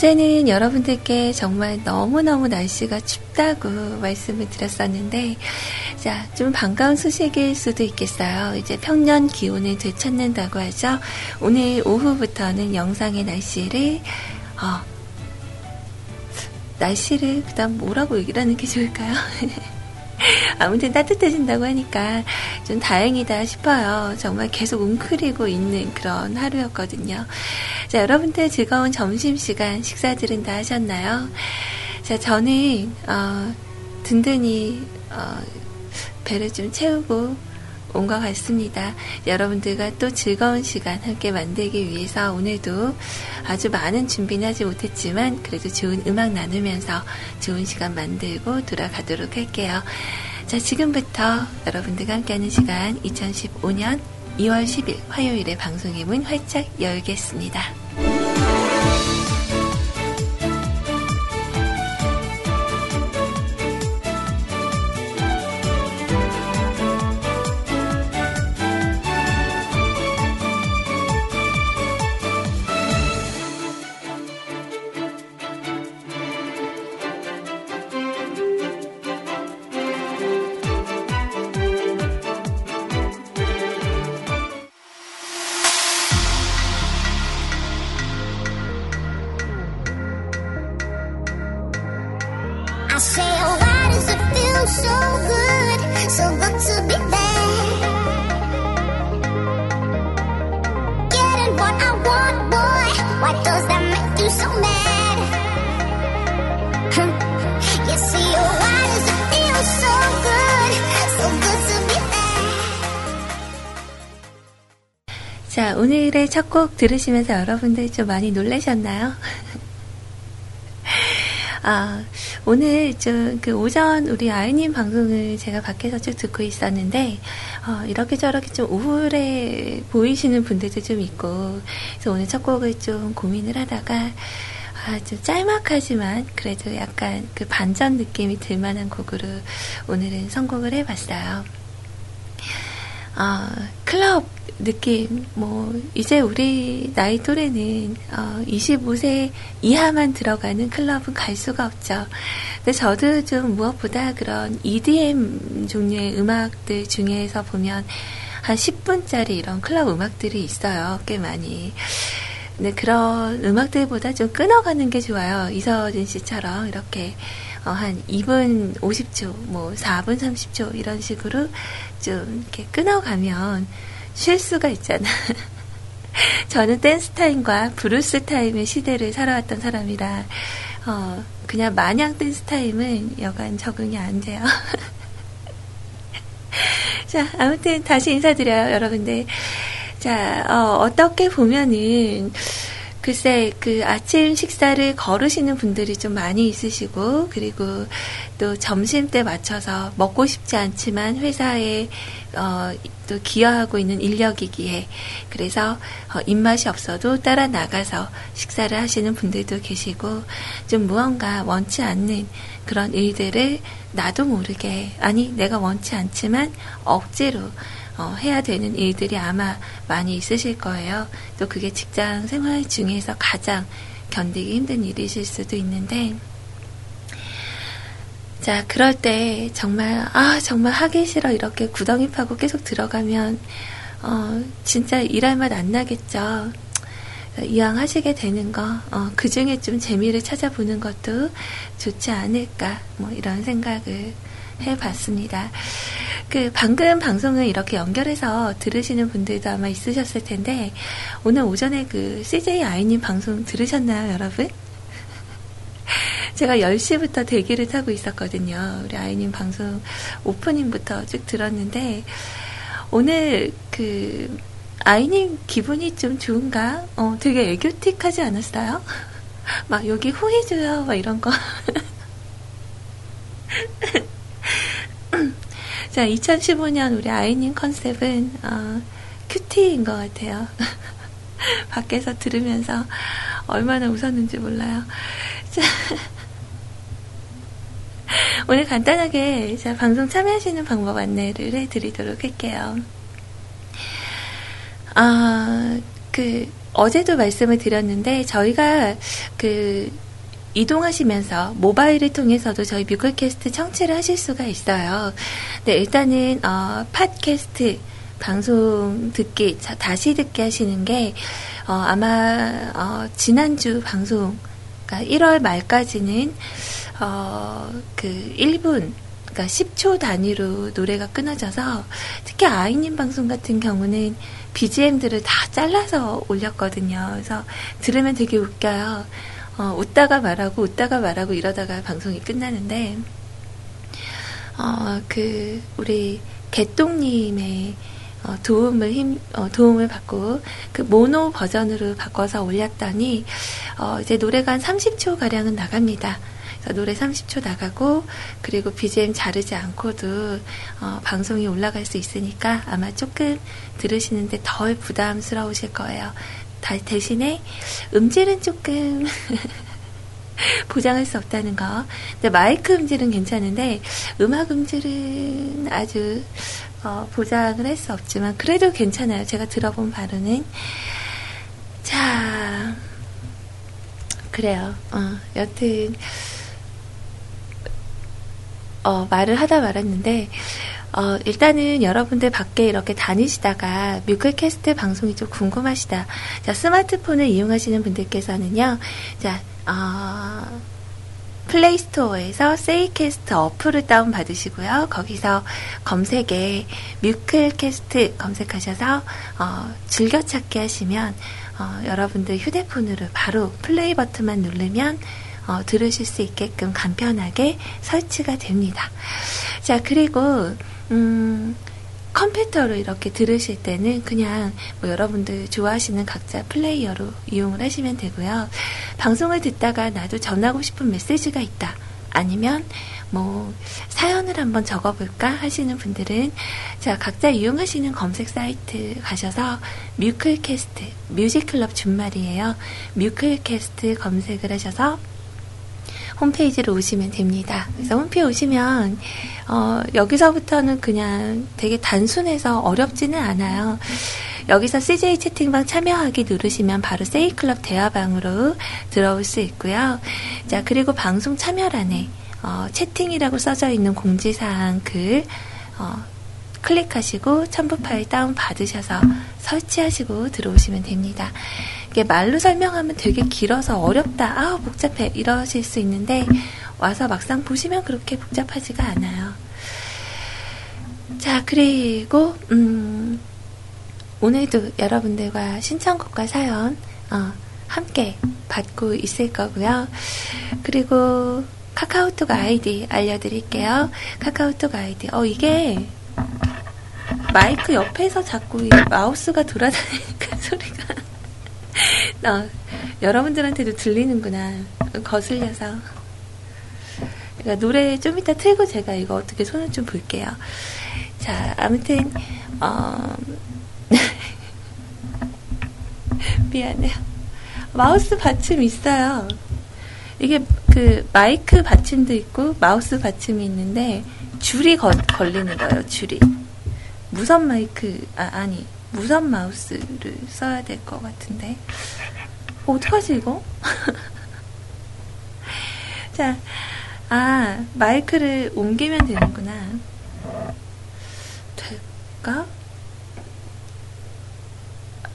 어제는 여러분들께 정말 너무너무 날씨가 춥다고 말씀을 드렸었는데, 자, 좀 반가운 소식일 수도 있겠어요. 이제 평년 기온을 되찾는다고 하죠. 오늘 오후부터는 영상의 날씨를, 어, 날씨를 그 다음 뭐라고 얘기를 하는 게 좋을까요? 아무튼 따뜻해진다고 하니까 좀 다행이다 싶어요. 정말 계속 웅크리고 있는 그런 하루였거든요. 자, 여러분들 즐거운 점심시간 식사들은 다 하셨나요? 자, 저는, 어, 든든히, 어, 배를 좀 채우고 온 것 같습니다. 여러분들과 또 즐거운 시간 함께 만들기 위해서 오늘도 아주 많은 준비는 하지 못했지만 그래도 좋은 음악 나누면서 좋은 시간 만들고 돌아가도록 할게요. 자, 지금부터 여러분들과 함께하는 시간 2015년 2월 10일 화요일에 방송의 문 활짝 열겠습니다. 첫 곡 들으시면서 여러분들 좀 많이 놀라셨나요? 아, 오늘 좀 그 오전 우리 아이님 방송을 제가 밖에서 쭉 듣고 있었는데, 어, 이렇게 저렇게 좀 우울해 보이시는 분들도 좀 있고, 그래서 오늘 첫 곡을 좀 고민을 하다가, 아, 좀 짤막하지만 그래도 약간 그 반전 느낌이 들 만한 곡으로 오늘은 선곡을 해봤어요. 어, 클럽 느낌, 뭐, 이제 우리 나이 또래는, 어, 25세 이하만 들어가는 클럽은 갈 수가 없죠. 근데 저도 좀 무엇보다 그런 EDM 종류의 음악들 중에서 보면 한 10분짜리 이런 클럽 음악들이 있어요. 꽤 많이. 근데 그런 음악들보다 좀 끊어가는 게 좋아요. 이서진 씨처럼 이렇게 어, 한 2분 50초, 뭐 4분 30초 이런 식으로 좀 이렇게 끊어가면 쉴 수가 있잖아. 저는 댄스 타임과 블루스 타임의 시대를 살아왔던 사람이라 어, 그냥 마냥 댄스 타임은 여간 적응이 안 돼요. 자, 아무튼 다시 인사드려요, 여러분들. 자, 어, 떻게 보면은, 글쎄, 그 아침 식사를 거르시는 분들이 좀 많이 있으시고, 그리고 또 점심 때 맞춰서 먹고 싶지 않지만 회사에, 어, 또 기여하고 있는 인력이기에, 그래서, 어, 입맛이 없어도 따라 나가서 식사를 하시는 분들도 계시고, 좀 무언가 원치 않는 그런 일들을 나도 모르게, 아니, 내가 원치 않지만 억지로, 어, 해야 되는 일들이 아마 많이 있으실 거예요. 또 그게 직장 생활 중에서 가장 견디기 힘든 일이실 수도 있는데, 자, 그럴 때 정말, 아, 정말 하기 싫어. 이렇게 구덩이 파고 계속 들어가면, 어, 진짜 일할 맛 안 나겠죠. 이왕 하시게 되는 거, 어, 그 중에 좀 재미를 찾아보는 것도 좋지 않을까, 뭐, 이런 생각을 해봤습니다. 그, 방금 방송을 이렇게 연결해서 들으시는 분들도 아마 있으셨을 텐데, 오늘 오전에 그 CJ 아이님 방송 들으셨나요, 여러분? 제가 10시부터 대기를 타고 있었거든요. 우리 아이님 방송 오프닝부터 쭉 들었는데, 오늘 그, 아이님 기분이 좀 좋은가? 어, 되게 애교틱하지 않았어요? 막 여기 후해줘요, 막 이런 거. 자, 2015년 우리 아이님 컨셉은, 어, 큐티인 것 같아요. 밖에서 들으면서 얼마나 웃었는지 몰라요. 자, 오늘 간단하게 자, 방송 참여하시는 방법 안내를 해드리도록 할게요. 아, 그, 어제도 말씀을 드렸는데, 저희가 그, 이동하시면서 모바일을 통해서도 저희 뮤클캐스트 청취를 하실 수가 있어요. 네, 일단은, 어, 팟캐스트 방송 듣기, 다시 듣기 하시는 게, 어, 아마, 어, 지난주 방송, 그러니까 1월 말까지는, 어, 그 1분, 그러니까 10초 단위로 노래가 끊어져서 특히 아이님 방송 같은 경우는 BGM들을 다 잘라서 올렸거든요. 그래서 들으면 되게 웃겨요. 어, 웃다가 말하고 웃다가 말하고 이러다가 방송이 끝나는데 어, 그 우리 개똥님의 어, 도움을 힘 어, 도움을 받고 그 모노 버전으로 바꿔서 올렸더니 어, 이제 노래가 한 30초 가량은 나갑니다. 노래 30초 나가고 그리고 BGM 자르지 않고도 어, 방송이 올라갈 수 있으니까 아마 조금 들으시는데 덜 부담스러우실 거예요. 다, 대신에 음질은 조금 보장할 수 없다는 거. 근데 마이크 음질은 괜찮은데 음악 음질은 아주 어, 보장을 할 수 없지만 그래도 괜찮아요. 제가 들어본 바로는 자 그래요. 어, 여튼 어, 말을 하다 말았는데, 어, 일단은 여러분들 밖에 이렇게 다니시다가 뮤클캐스트 방송이 좀 궁금하시다. 자, 스마트폰을 이용하시는 분들께서는요, 자, 어, 플레이스토어에서 세이캐스트 어플을 다운받으시고요. 거기서 검색에 뮤클캐스트 검색하셔서 어, 즐겨찾기 하시면 어, 여러분들 휴대폰으로 바로 플레이 버튼만 누르면 어, 들으실 수 있게끔 간편하게 설치가 됩니다. 자, 그리고, 음, 컴퓨터로 이렇게 들으실 때는 그냥 뭐 여러분들 좋아하시는 각자 플레이어로 이용을 하시면 되고요. 방송을 듣다가 나도 전하고 싶은 메시지가 있다. 아니면 뭐 사연을 한번 적어볼까 하시는 분들은 자 각자 이용하시는 검색 사이트 가셔서 뮤클캐스트 뮤직클럽 준말이에요. 뮤클캐스트 검색을 하셔서 홈페이지로 오시면 됩니다. 그래서 홈페이지 오시면 어, 여기서부터는 그냥 되게 단순해서 어렵지는 않아요. 여기서 CJ 채팅방 참여하기 누르시면 바로 세이클럽 대화방으로 들어올 수 있고요. 자, 그리고 방송 참여란에 어, 채팅이라고 써져 있는 공지사항 글 어, 클릭하시고 첨부 파일 다운 받으셔서 설치하시고 들어오시면 됩니다. 이게 말로 설명하면 되게 길어서 어렵다, 아 복잡해 이러실 수 있는데 와서 막상 보시면 그렇게 복잡하지가 않아요. 자 그리고 음, 오늘도 여러분들과 신청곡과 사연 어, 함께 받고 있을 거고요. 그리고 카카오톡 아이디 알려드릴게요. 카카오톡 아이디. 어, 이게 마이크 옆에서 자꾸 마우스가 돌아다니니까 소리가 어, 여러분들한테도 들리는구나. 거슬려서. 그러니까 노래 좀 이따 틀고 제가 이거 어떻게 손을 좀 볼게요. 자, 아무튼, 어, 미안해요. 마우스 받침 있어요. 이게 그 마이크 받침도 있고 마우스 받침이 있는데 줄이 거, 걸리는 거예요, 줄이. 무선 마이크, 아, 아니, 무선 마우스를 써야 될 것 같은데. 어떡하지, 이거? 자, 아, 마이크를 옮기면 되는구나. 될까?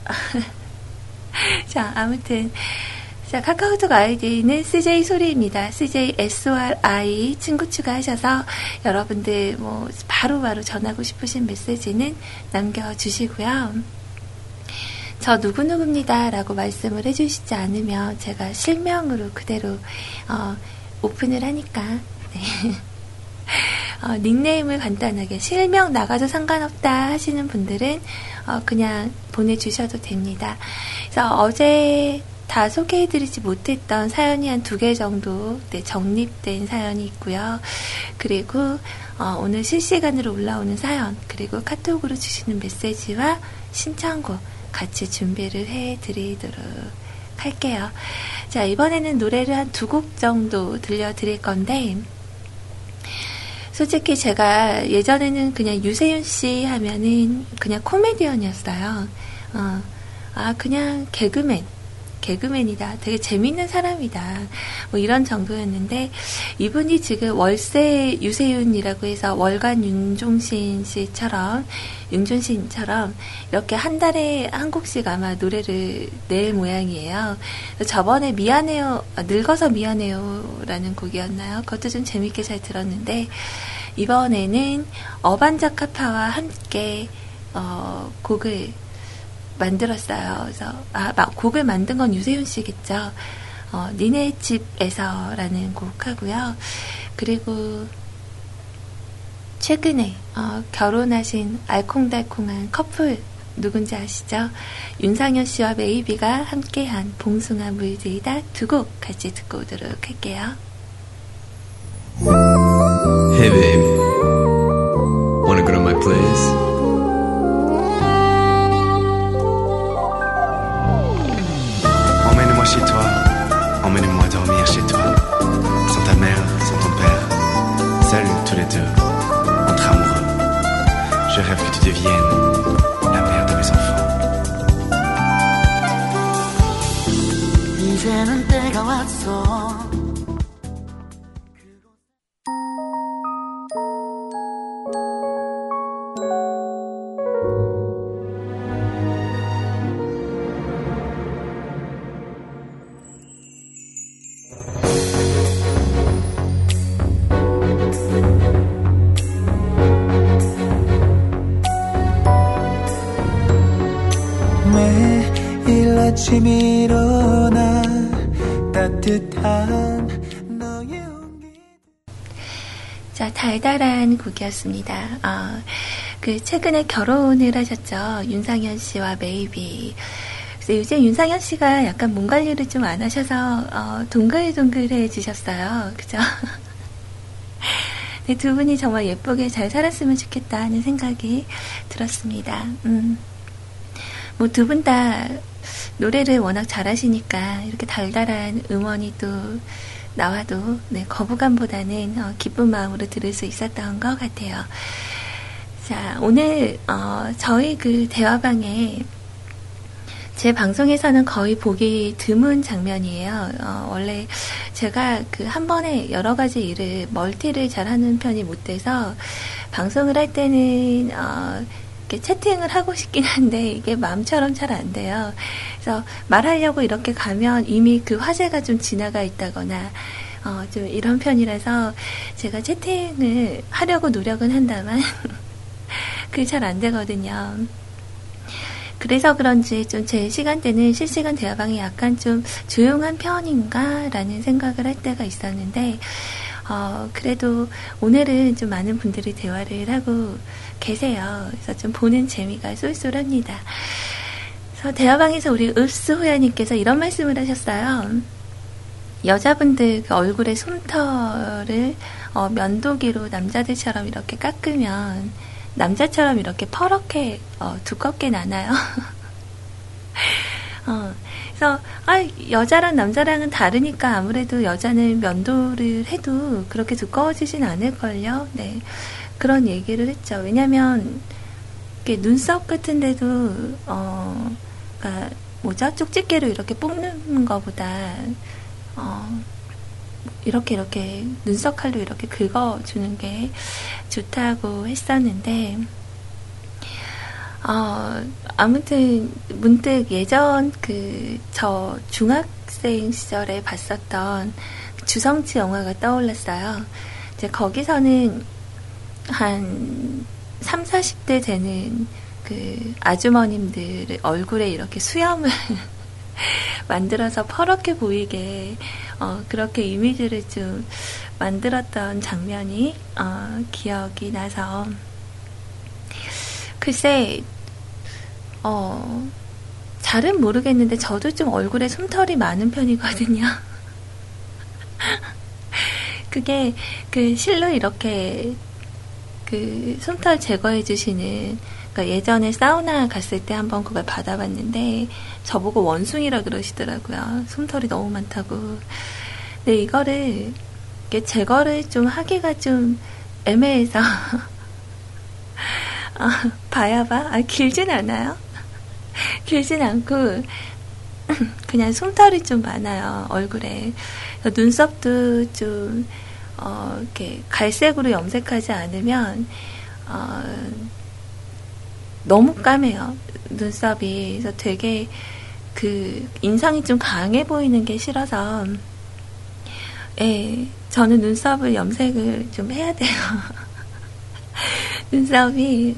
자, 아무튼. 자, 카카오톡 아이디는 CJ 소리입니다. CJ SORI 친구 추가하셔서 여러분들 뭐 바로바로 전하고 싶으신 메시지는 남겨주시고요. 저 누구누구입니다. 라고 말씀을 해주시지 않으면 제가 실명으로 그대로 어, 오픈을 하니까 네. 어, 닉네임을 간단하게 실명 나가도 상관없다 하시는 분들은 어, 그냥 보내주셔도 됩니다. 그래서 어제 다 소개해드리지 못했던 사연이 한 두 개 정도 네, 정립된 사연이 있고요. 그리고 어, 오늘 실시간으로 올라오는 사연 그리고 카톡으로 주시는 메시지와 신청곡 같이 준비를 해 드리도록 할게요. 자 이번에는 노래를 한 두 곡 정도 들려드릴 건데 솔직히 제가 예전에는 그냥 유세윤 씨 하면은 그냥 코미디언이었어요. 어, 아, 그냥 개그맨. 개그맨이다. 되게 재밌는 사람이다. 뭐 이런 정도였는데, 이분이 지금 월세 유세윤이라고 해서 월간 윤종신 씨처럼, 윤종신처럼, 이렇게 한 달에 한 곡씩 아마 노래를 낼 모양이에요. 저번에 미안해요, 아, 늙어서 미안해요 라는 곡이었나요? 그것도 좀 재밌게 잘 들었는데, 이번에는 어반자카파와 함께, 어, 곡을 만들었어요. 그래서 아, 곡을 만든 건 유세윤 씨겠죠. 어, 니네 집에서라는 곡 하고요. 그리고 최근에 어, 결혼하신 알콩달콩한 커플 누군지 아시죠? 윤상현 씨와 메이비가 함께한 봉숭아 물들이다 두 곡 같이 듣고 오도록 할게요. Baby, Deviennes la mère de mes enfants. 이제는 때가 왔어. 달달한 곡이었습니다. 어, 그, 최근에 결혼을 하셨죠. 윤상현 씨와 메이비. 그래서 요즘 윤상현 씨가 약간 몸 관리를 좀 안 하셔서, 어, 동글동글해지셨어요. 그죠? 네, 두 분이 정말 예쁘게 잘 살았으면 좋겠다 하는 생각이 들었습니다. 음. 뭐, 두 분 다 노래를 워낙 잘하시니까 이렇게 달달한 음원이 또 나와도 네, 거부감보다는 어, 기쁜 마음으로 들을 수 있었던 것 같아요. 자, 오늘 어, 저희 그 대화방에 제 방송에서는 거의 보기 드문 장면이에요. 어, 원래 제가 그 한 번에 여러 가지 일을 멀티를 잘하는 편이 못 돼서 방송을 할 때는 어, 이렇게 채팅을 하고 싶긴 한데 이게 마음처럼 잘 안 돼요. 그래서 말하려고 이렇게 가면 이미 그 화제가 좀 지나가 있다거나 어, 좀 이런 편이라서 제가 채팅을 하려고 노력은 한다만 그게 잘 안 되거든요. 그래서 그런지 좀 제 시간대는 실시간 대화방이 약간 좀 조용한 편인가라는 생각을 할 때가 있었는데, 어, 그래도 오늘은 좀 많은 분들이 대화를 하고 계세요. 그래서 좀 보는 재미가 쏠쏠합니다. 그래서 대화방에서 우리 읍스 호야님께서 이런 말씀을 하셨어요. 여자분들 그 얼굴에 솜털을 어, 면도기로 남자들처럼 이렇게 깎으면 남자처럼 이렇게 퍼렇게 어, 두껍게 나나요? 어, 그래서 아, 여자랑 남자랑은 다르니까 아무래도 여자는 면도를 해도 그렇게 두꺼워지진 않을걸요. 네. 그런 얘기를 했죠. 왜냐면 이렇게 눈썹 같은데도 어, 그러니까 뭐죠? 쪽집게로 이렇게 뽑는 것보다 어, 이렇게 이렇게 눈썹 칼로 이렇게 긁어주는 게 좋다고 했었는데 어, 아무튼 문득 예전 그 저 중학생 시절에 봤었던 주성치 영화가 떠올랐어요. 이제 거기서는 한 3, 40대 되는 그 아주머님들 얼굴에 이렇게 수염을 만들어서 퍼렇게 보이게 어, 그렇게 이미지를 좀 만들었던 장면이 어, 기억이 나서 글쎄 어, 잘은 모르겠는데 저도 좀 얼굴에 솜털이 많은 편이거든요. 그게 그 실로 이렇게 그 솜털 제거해 주시는 그러니까 예전에 사우나 갔을 때 한번 그걸 받아봤는데 저보고 원숭이라 그러시더라고요. 솜털이 너무 많다고. 근데 이거를 제거를 좀 하기가 좀 애매해서 아, 봐야봐. 아, 길진 않아요. 길진 않고 그냥 솜털이 좀 많아요 얼굴에 눈썹도 좀 어, 이렇게 갈색으로 염색하지 않으면 어, 너무 까매요. 눈썹이. 그래서 되게 그 인상이 좀 강해 보이는 게 싫어서. 예, 저는 눈썹을 염색을 좀 해야 돼요. 눈썹이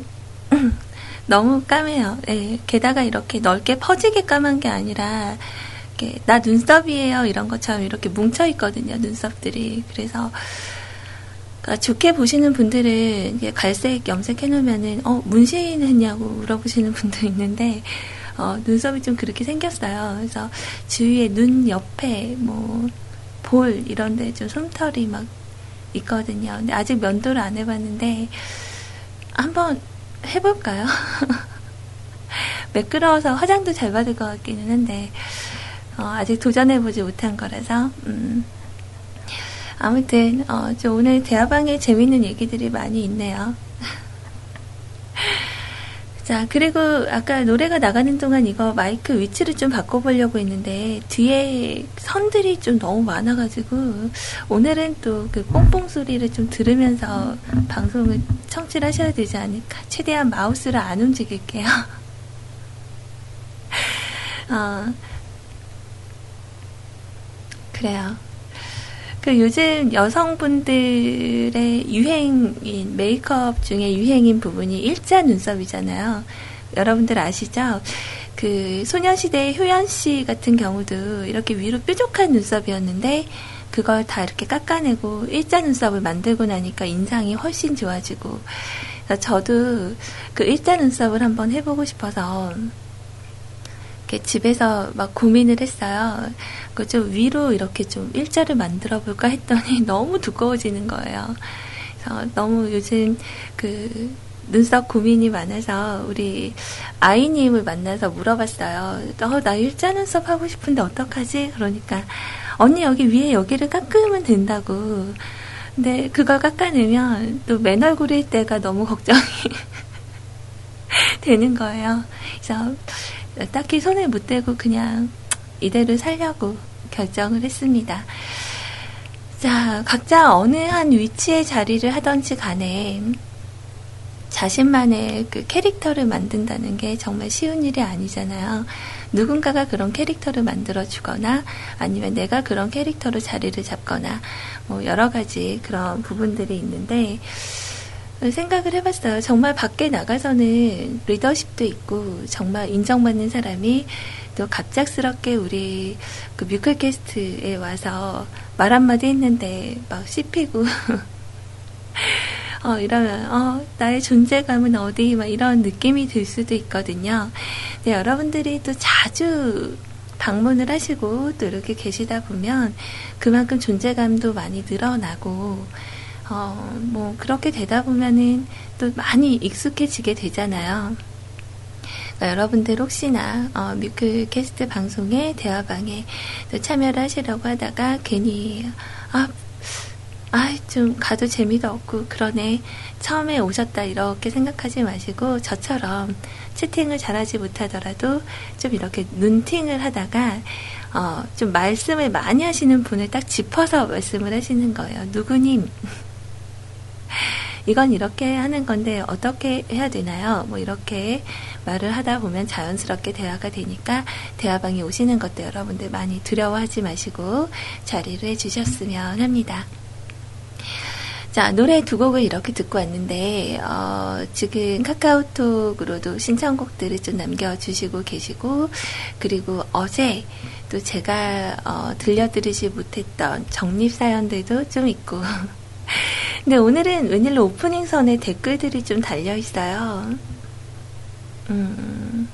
너무 까매요. 예, 게다가 이렇게 넓게 퍼지게 까만 게 아니라 이렇게 나 눈썹이에요 이런 것처럼 이렇게 뭉쳐 있거든요 눈썹들이. 그래서 그러니까 좋게 보시는 분들은 갈색 염색 해 놓으면은 어 문신했냐고 물어보시는 분도 있는데 어, 눈썹이 좀 그렇게 생겼어요. 그래서 주위에 눈 옆에 뭐 볼 이런데 좀 솜털이 막 있거든요. 근데 아직 면도를 안 해봤는데 한번 해볼까요? 매끄러워서 화장도 잘 받을 것 같기는 한데 어, 아직 도전해보지 못한 거라서 음. 아무튼 어, 저 오늘 대화방에 재밌는 얘기들이 많이 있네요. 자, 그리고 아까 노래가 나가는 동안 이거 마이크 위치를 좀 바꿔보려고 했는데, 뒤에 선들이 좀 너무 많아가지고, 오늘은 또 그 뽕뽕 소리를 좀 들으면서 방송을 청취를 하셔야 되지 않을까. 최대한 마우스를 안 움직일게요. 어, 그래요. 그 요즘 여성분들의 유행인 메이크업 중에 유행인 부분이 일자 눈썹이잖아요. 여러분들 아시죠? 그 소녀시대 효연 씨 같은 경우도 이렇게 위로 뾰족한 눈썹이었는데 그걸 다 이렇게 깎아내고 일자 눈썹을 만들고 나니까 인상이 훨씬 좋아지고 저도 그 일자 눈썹을 한번 해보고 싶어서 이렇게 집에서 막 고민을 했어요. 그좀 위로 이렇게 좀 일자를 만들어 볼까 했더니 너무 두꺼워지는 거예요. 그래서 너무 요즘 그 눈썹 고민이 많아서 우리 아이님을 만나서 물어봤어요. 어, 나 일자 눈썹 하고 싶은데 어떡하지? 그러니까 언니 여기 위에 여기를 깎으면 된다고. 근데 그걸 깎아내면 또 맨 얼굴일 때가 너무 걱정이 되는 거예요. 그래서 딱히 손을 못 대고 그냥 이대로 살려고 결정을 했습니다. 자, 각자 어느 한 위치에 자리를 하던지 간에 자신만의 그 캐릭터를 만든다는 게 정말 쉬운 일이 아니잖아요. 누군가가 그런 캐릭터를 만들어 주거나 아니면 내가 그런 캐릭터로 자리를 잡거나 뭐 여러 가지 그런 부분들이 있는데 생각을 해봤어요. 정말 밖에 나가서는 리더십도 있고 정말 인정받는 사람이 또 갑작스럽게 우리 그 뮤클캐스트에 와서 말 한마디 했는데 막 씹히고 어, 이러면, 어, 나의 존재감은 어디, 막 이런 느낌이 들 수도 있거든요. 네, 여러분들이 또 자주 방문을 하시고 또 이렇게 계시다 보면 그만큼 존재감도 많이 늘어나고, 어, 뭐, 그렇게 되다 보면은 또 많이 익숙해지게 되잖아요. 그러니까 여러분들 혹시나, 어, 뮤클 캐스트 방송에, 대화방에 또 참여를 하시려고 하다가 괜히, 아, 아, 좀 가도 재미도 없고 그러네. 처음에 오셨다 이렇게 생각하지 마시고 저처럼 채팅을 잘하지 못하더라도 좀 이렇게 눈팅을 하다가 어, 좀 말씀을 많이 하시는 분을 딱 짚어서 말씀을 하시는 거예요. 누구님. 이건 이렇게 하는 건데 어떻게 해야 되나요? 뭐 이렇게 말을 하다 보면 자연스럽게 대화가 되니까 대화방에 오시는 것도 여러분들 많이 두려워하지 마시고 자리를 해주셨으면 합니다. 자, 노래 두 곡을 이렇게 듣고 왔는데, 어, 지금 카카오톡으로도 신청곡들을 좀 남겨주시고 계시고, 그리고 어제 또 제가, 어, 들려드리지 못했던 정립사연들도 좀 있고, 근데 오늘은 웬일로 오프닝 선에 댓글들이 좀 달려 있어요. 음.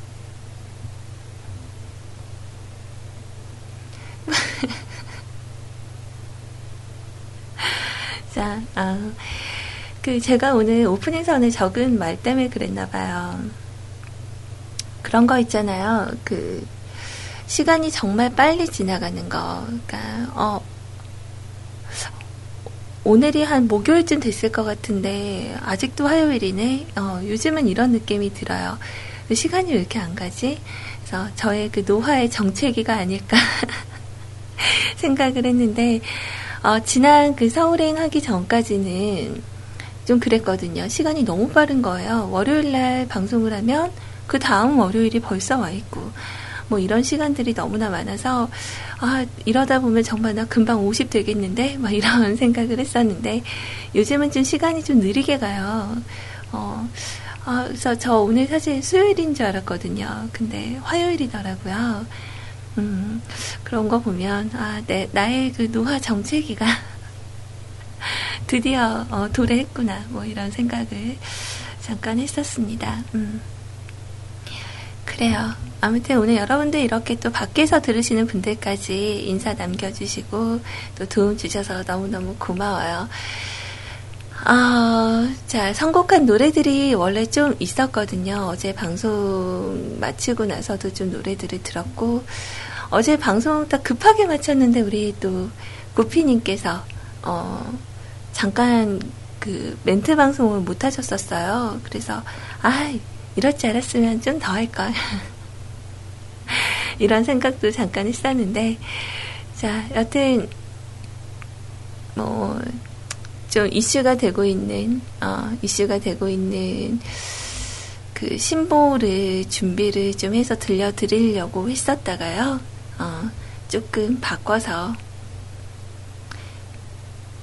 자, 아, 그 제가 오늘 오프닝 선에 적은 말 때문에 그랬나 봐요. 그런 거 있잖아요. 그 시간이 정말 빨리 지나가는 거. 그러니까 어 오늘이 한 목요일쯤 됐을 것 같은데 아직도 화요일이네. 어, 요즘은 이런 느낌이 들어요. 시간이 왜 이렇게 안 가지? 그래서 저의 그 노화의 정체기가 아닐까 생각을 했는데 어, 지난 그 서울행 하기 전까지는 좀 그랬거든요. 시간이 너무 빠른 거예요. 월요일 날 방송을 하면 그 다음 월요일이 벌써 와 있고, 뭐 이런 시간들이 너무나 많아서, 아, 이러다 보면 정말 나 금방 50 되겠는데? 막 이런 생각을 했었는데, 요즘은 좀 시간이 좀 느리게 가요. 어, 아, 그래서 저 오늘 사실 수요일인 줄 알았거든요. 근데 화요일이더라고요. 음, 그런 거 보면, 아, 내, 나의 그 노화 정체기가 드디어 어, 도래했구나. 뭐 이런 생각을 잠깐 했었습니다. 음. 그래요. 아무튼 오늘 여러분들 이렇게 또 밖에서 들으시는 분들까지 인사 남겨주시고 또 도움 주셔서 너무너무 고마워요. 아, 자, 선곡한 노래들이 원래 좀 있었거든요. 어제 방송 마치고 나서도 좀 노래들을 들었고, 어제 방송 딱 급하게 마쳤는데, 우리 또, 구피님께서, 어, 잠깐 그 멘트 방송을 못 하셨었어요. 그래서, 아, 이럴 줄 알았으면 좀 더 할걸. 이런 생각도 잠깐 했었는데, 자, 여튼, 뭐, 좀 이슈가 되고 있는 어, 이슈가 되고 있는 그 신보를 준비를 좀 해서 들려드리려고 했었다가요. 어, 조금 바꿔서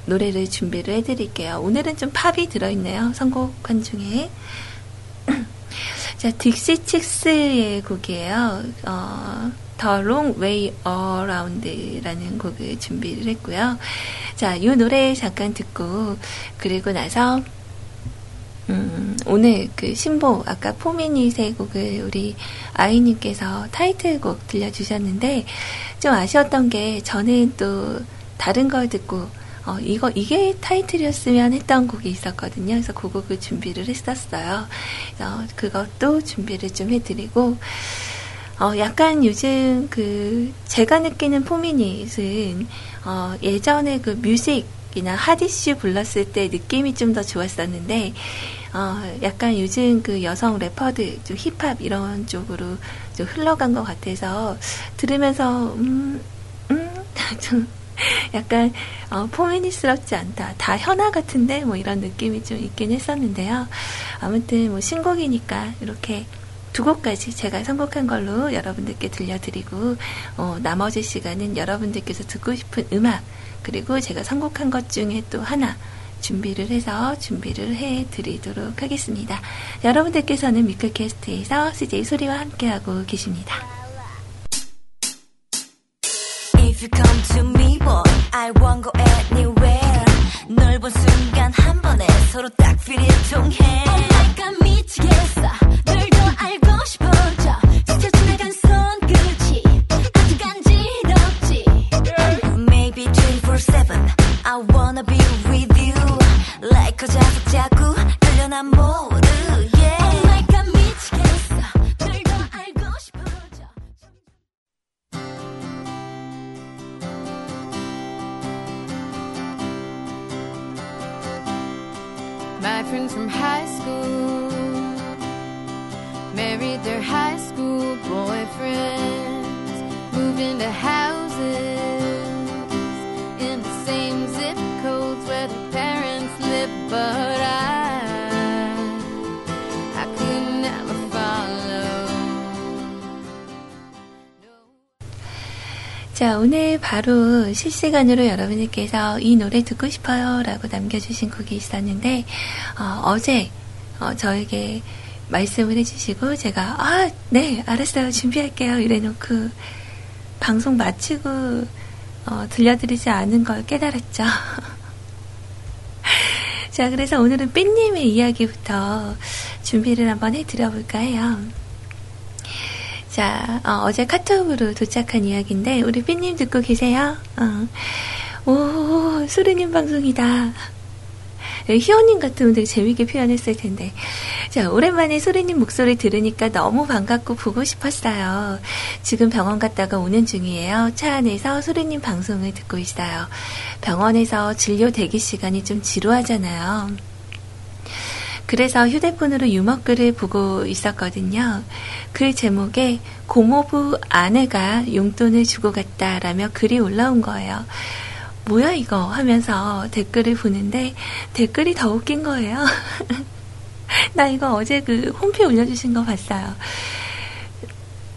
노래를 준비를 해드릴게요. 오늘은 좀 팝이 들어있네요. 선곡한 중에. 자, 딕시 칙스의 곡이에요. 어, The Long Way Around라는 곡을 준비를 했고요. 자, 이 노래 잠깐 듣고 그리고 나서 음, 오늘 그 신보 아까 포미닛의 곡을 우리 아이님께서 타이틀곡 들려주셨는데 좀 아쉬웠던 게 저는 또 다른 걸 듣고 어, 이거, 이게 타이틀이었으면 했던 곡이 있었거든요. 그래서 그 곡을 준비를 했었어요. 그래서 그것도 준비를 좀 해드리고, 어, 약간 요즘 그, 제가 느끼는 포미닛은, 어, 예전에 그 뮤직 이나 하디슈 불렀을 때 느낌이 좀 더 좋았었는데, 어, 약간 요즘 그 여성 래퍼들, 좀 힙합 이런 쪽으로 좀 흘러간 것 같아서, 들으면서, 음, 음, 좀, 약간, 어, 포미닛스럽지 않다. 다 현아 같은데? 뭐 이런 느낌이 좀 있긴 했었는데요. 아무튼 뭐 신곡이니까 이렇게 두 곡까지 제가 선곡한 걸로 여러분들께 들려드리고 어, 나머지 시간은 여러분들께서 듣고 싶은 음악 그리고 제가 선곡한 것 중에 또 하나 준비를 해서 준비를 해 드리도록 하겠습니다. 여러분들께서는 미클캐스트에서 CJ 소리와 함께하고 계십니다. If you come to me, boy, I won't go anywhere. 널 본 순간 한 번에 서로 딱 필이 통해. Oh my god, 미치겠어. 널더 알고 싶어져. 스쳐 지나간 손끝이 아주 간지럽지. Maybe 24/7, I wanna be with you. Like a 자석 자꾸 끌려 난 모르. Friends from high school. Married their high school boyfriends, moved into houses 자, 오늘 바로 실시간으로 여러분들께서 이 노래 듣고 싶어요 라고 남겨주신 곡이 있었는데, 어, 제 어, 저에게 말씀을 해주시고, 제가, 아, 네, 알았어요. 준비할게요. 이래 놓고, 방송 마치고, 어, 들려드리지 않은 걸 깨달았죠. 자, 그래서 오늘은 삐님의 이야기부터 준비를 한번 해드려볼까 해요. 자, 어, 제 카톡으로 도착한 이야기인데, 우리 삐님 듣고 계세요? 어. 오, 수르님 방송이다. 네, 희원님 같으면 되게 재밌게 표현했을 텐데. 자, 오랜만에 소리님 목소리 들으니까 너무 반갑고 보고 싶었어요. 지금 병원 갔다가 오는 중이에요. 차 안에서 소리님 방송을 듣고 있어요. 병원에서 진료 대기 시간이 좀 지루하잖아요. 그래서 휴대폰으로 유머글을 보고 있었거든요. 글 제목에 고모부 아내가 용돈을 주고 갔다라며 글이 올라온 거예요. 뭐야 이거 하면서 댓글을 보는데 댓글이 더 웃긴 거예요. 나 이거 어제 그 홈페 올려주신 거 봤어요.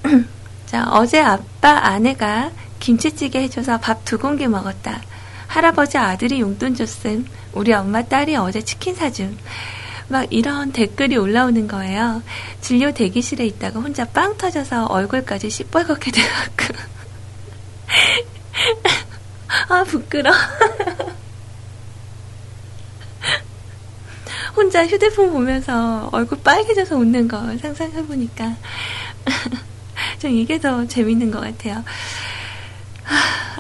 자, 어제 아빠 아내가 김치찌개 해줘서 밥 두 공기 먹었다. 할아버지 아들이 용돈 줬음. 우리 엄마 딸이 어제 치킨 사줌. 막 이런 댓글이 올라오는 거예요. 진료 대기실에 있다가 혼자 빵 터져서 얼굴까지 시뻘겋게 돼갖고. 아, 부끄러. 혼자 휴대폰 보면서 얼굴 빨개져서 웃는 거 상상해보니까. 좀 이게 더 재밌는 것 같아요.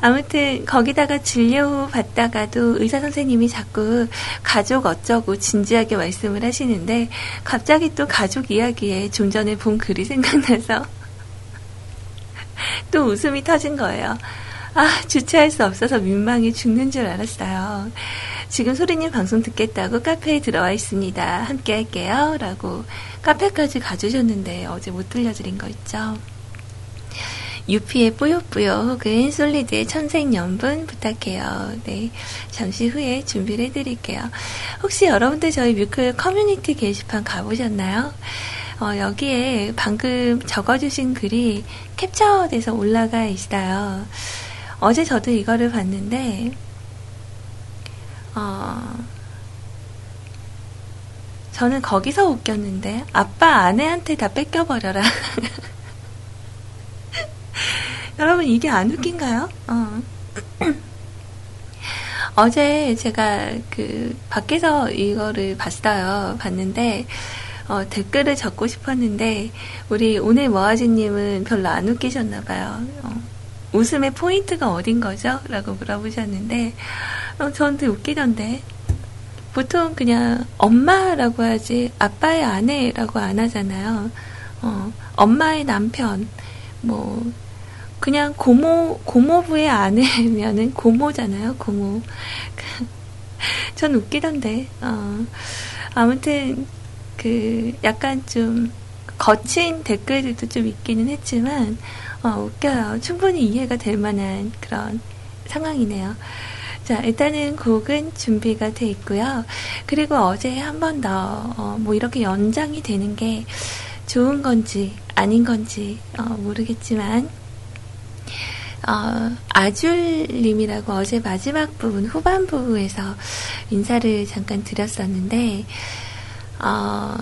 아무튼 거기다가 진료 받다가도 의사 선생님이 자꾸 가족 어쩌고 진지하게 말씀을 하시는데 갑자기 또 가족 이야기에 좀 전에 본 글이 생각나서 또 웃음이 터진 거예요. 아, 주체할 수 없어서 민망해 죽는 줄 알았어요. 지금 소리님 방송 듣겠다고 카페에 들어와 있습니다. 함께 할게요. 라고 카페까지 가주셨는데 어제 못 들려드린 거 있죠. 유피의 뿌요뿌요 혹은 솔리드의 천생연분 부탁해요. 네. 잠시 후에 준비를 해드릴게요. 혹시 여러분들 저희 뮤클 커뮤니티 게시판 가보셨나요? 어, 여기에 방금 적어주신 글이 캡처돼서 올라가 있어요. 어제 저도 이거를 봤는데, 어, 저는 거기서 웃겼는데, 아빠 아내한테 다 뺏겨버려라. 여러분, 이게 안 웃긴가요? 어. 어제 제가 그, 밖에서 이거를 봤어요. 봤는데, 어, 댓글을 적고 싶었는데, 우리 오늘 모아지님은 별로 안 웃기셨나 봐요. 어. 웃음의 포인트가 어딘 거죠? 라고 물어보셨는데, 어, 저한테 웃기던데. 보통 그냥 엄마라고 하지, 아빠의 아내라고 안 하잖아요. 어, 엄마의 남편, 뭐, 그냥 고모, 고모부의 아내면은 고모잖아요, 고모. 전 웃기던데, 어, 아무튼, 그, 약간 좀, 거친 댓글들도 좀 있기는 했지만, 어, 웃겨요. 충분히 이해가 될 만한 그런 상황이네요. 자, 일단은 곡은 준비가 돼 있고요. 그리고 어제 한 번 더, 어, 뭐 이렇게 연장이 되는 게 좋은 건지 아닌 건지, 어, 모르겠지만, 어, 아줄님이라고 어제 마지막 부분, 후반부에서 인사를 잠깐 드렸었는데, 어,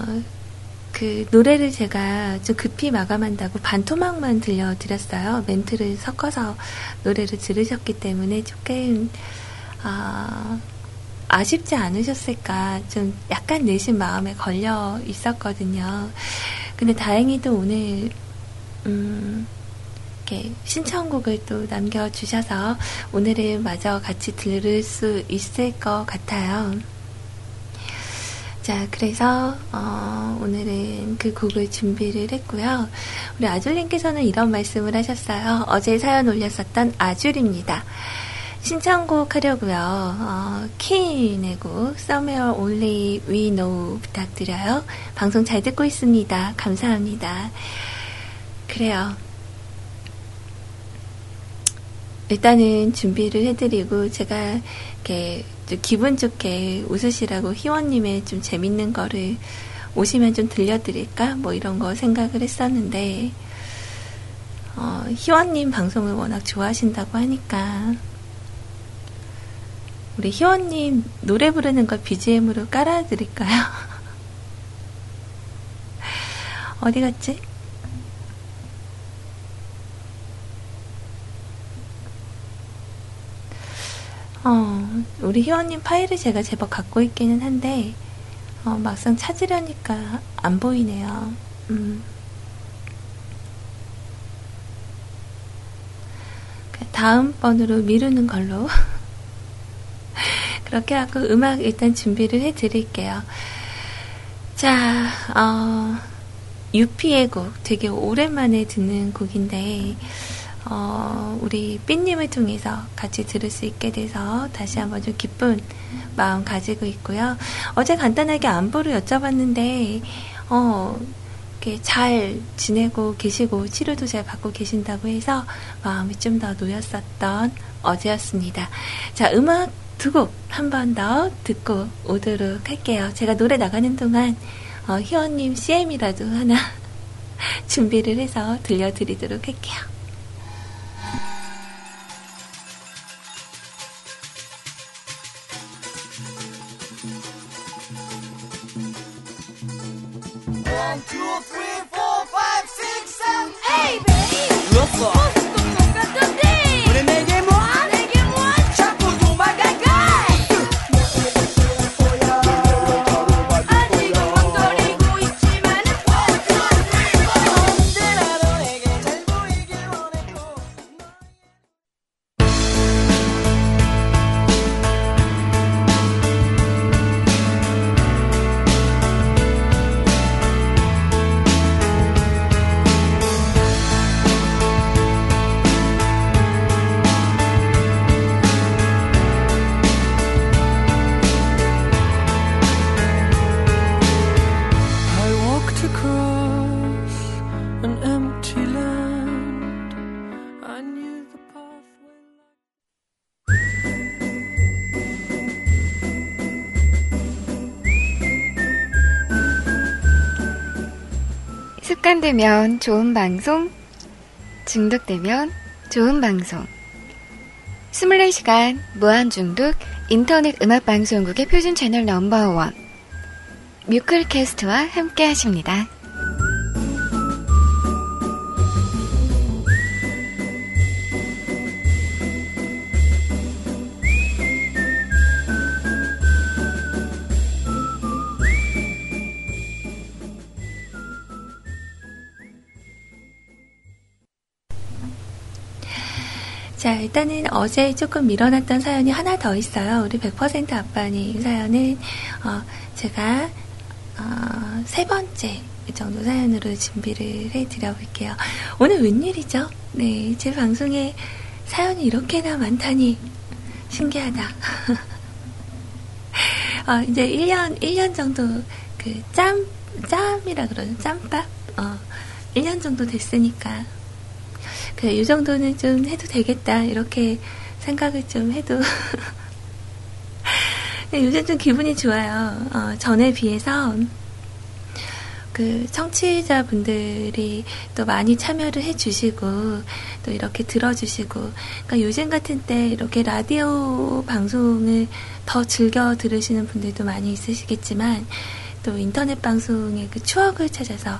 그 노래를 제가 좀 급히 마감한다고 반토막만 들려드렸어요. 멘트를 섞어서 노래를 들으셨기 때문에 조금 아, 아쉽지 않으셨을까 좀 약간 내심 마음에 걸려 있었거든요. 근데 다행히도 오늘 음, 이렇게 신청곡을 또 남겨주셔서 오늘은 마저 같이 들을 수 있을 것 같아요. 자, 그래서 어, 오늘은 그 곡을 준비를 했고요. 우리 아줄님께서는 이런 말씀을 하셨어요. 어제 사연 올렸었던 아줄입니다. 신청곡 하려고요. 어, 퀸의 곡 Somewhere Only We Know 부탁드려요. 방송 잘 듣고 있습니다. 감사합니다. 그래요. 일단은 준비를 해드리고 제가 이렇게 좀 기분 좋게 웃으시라고 희원님의 좀 재밌는 거를 오시면 좀 들려드릴까 뭐 이런 거 생각을 했었는데 어, 희원님 방송을 워낙 좋아하신다고 하니까 우리 희원님 노래 부르는 걸 BGM으로 깔아드릴까요? 어디 갔지? 어, 우리 희원님 파일을 제가 제법 갖고 있기는 한데, 어, 막상 찾으려니까 안 보이네요. 음. 그 다음번으로 미루는 걸로. 그렇게 하고 음악 일단 준비를 해 드릴게요. 자, 어, 유피의 곡 되게 오랜만에 듣는 곡인데, 어, 우리 삐님을 통해서 같이 들을 수 있게 돼서 다시 한번 좀 기쁜 마음 가지고 있고요. 어제 간단하게 안부를 여쭤봤는데, 어, 잘 지내고 계시고 치료도 잘 받고 계신다고 해서 마음이 좀 더 놓였었던 어제였습니다. 자, 음악 두 곡 한 번 더 듣고 오도록 할게요. 제가 노래 나가는 동안 어, 희원님 CM이라도 하나 준비를 해서 들려드리도록 할게요. One, two, three, four, five, six, seven, eight. Baby. Look, 습관되면 좋은 방송, 중독되면 좋은 방송. 24시간 무한중독 인터넷 음악방송국의 표준 채널 넘버원. 뮤클캐스트와 함께 하십니다. 어제 조금 밀어놨던 사연이 하나 더 있어요. 우리 100% 아빠님 사연은, 어, 제가, 어, 세 번째 정도 사연으로 준비를 해 드려볼게요. 오늘 웬일이죠? 네, 제 방송에 사연이 이렇게나 많다니, 신기하다. 어, 이제 1년, 1년 정도, 그, 짬, 짬이라 그러죠. 짬밥? 어, 1년 정도 됐으니까, 그래, 이 정도는 좀 해도 되겠다. 이렇게 생각을 좀 해도. 근데 요즘 좀 기분이 좋아요. 어, 전에 비해서 그 청취자분들이 또 많이 참여를 해주시고 또 이렇게 들어주시고 그러니까 요즘 같은 때 이렇게 라디오 방송을 더 즐겨 들으시는 분들도 많이 있으시겠지만 또 인터넷 방송의 그 추억을 찾아서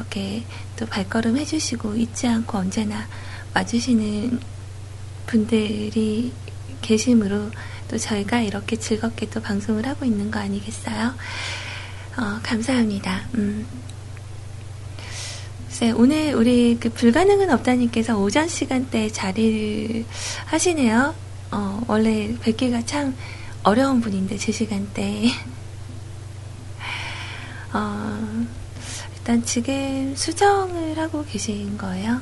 이렇게 또 발걸음 해주시고 잊지 않고 언제나 와주시는 분들이 계심으로 또 저희가 이렇게 즐겁게 또 방송을 하고 있는 거 아니겠어요? 어, 감사합니다. 음. 글쎄, 오늘 우리 그 불가능은 없다님께서 오전 시간대에 자리를 하시네요. 어, 원래 뵙기가 참 어려운 분인데, 제 시간대에. 어, 일단 지금 수정을 하고 계신 거예요?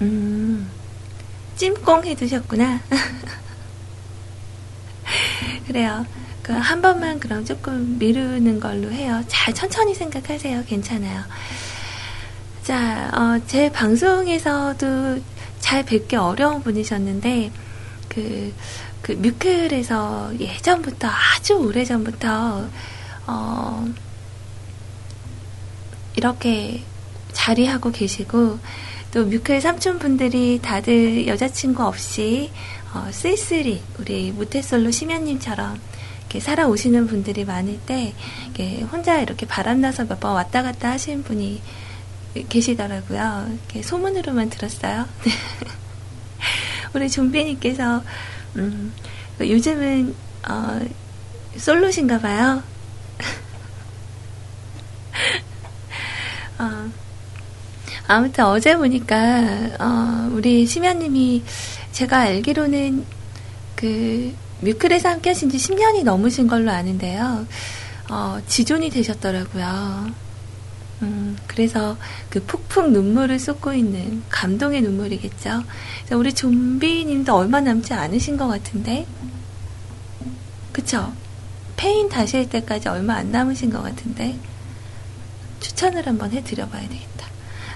음, 찜꽁 해두셨구나. 그래요. 그 한 번만 그럼 조금 미루는 걸로 해요. 잘 천천히 생각하세요. 괜찮아요. 자, 어, 제 방송에서도 잘 뵙기 어려운 분이셨는데, 그, 그 뮤클에서 예전부터, 아주 오래 전부터, 어, 이렇게 자리하고 계시고, 또 뮤클 삼촌분들이 다들 여자친구 없이, 어, 쓸쓸히, 우리 모태솔로 심연님처럼, 이렇게 살아오시는 분들이 많을 때, 이렇게 혼자 이렇게 바람나서 몇 번 왔다 갔다 하시는 분이 계시더라고요. 이렇게 소문으로만 들었어요. 우리 좀비님께서 음, 요즘은 어, 솔로신가 봐요. 어, 아무튼 어제 보니까 어, 우리 심연님이 제가 알기로는 그 뮤클에서 함께 하신 지 10년이 넘으신 걸로 아는데요. 어, 지존이 되셨더라고요. 음, 그래서 그 폭풍 눈물을 쏟고 있는 감동의 눈물이겠죠. 우리 좀비님도 얼마 남지 않으신 것 같은데, 그쵸? 폐인 다시 할 때까지 얼마 안 남으신 것 같은데, 추천을 한번 해드려봐야 되겠다.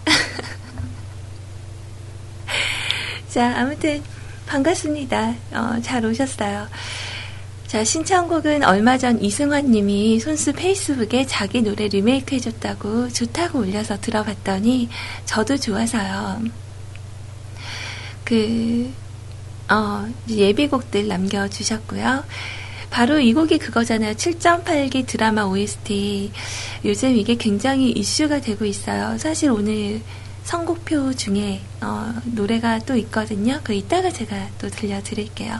자, 아무튼 반갑습니다. 어, 잘 오셨어요. 자, 신청곡은 얼마 전 이승환 님이 손수 페이스북에 자기 노래 리메이크 해줬다고 좋다고 올려서 들어봤더니 저도 좋아서요. 그, 어, 예비곡들 남겨주셨고요. 바로 이 곡이 그거잖아요. 7.8기 드라마 OST. 요즘 이게 굉장히 이슈가 되고 있어요. 사실 오늘 선곡표 중에 어, 노래가 또 있거든요. 그 이따가 제가 또 들려드릴게요.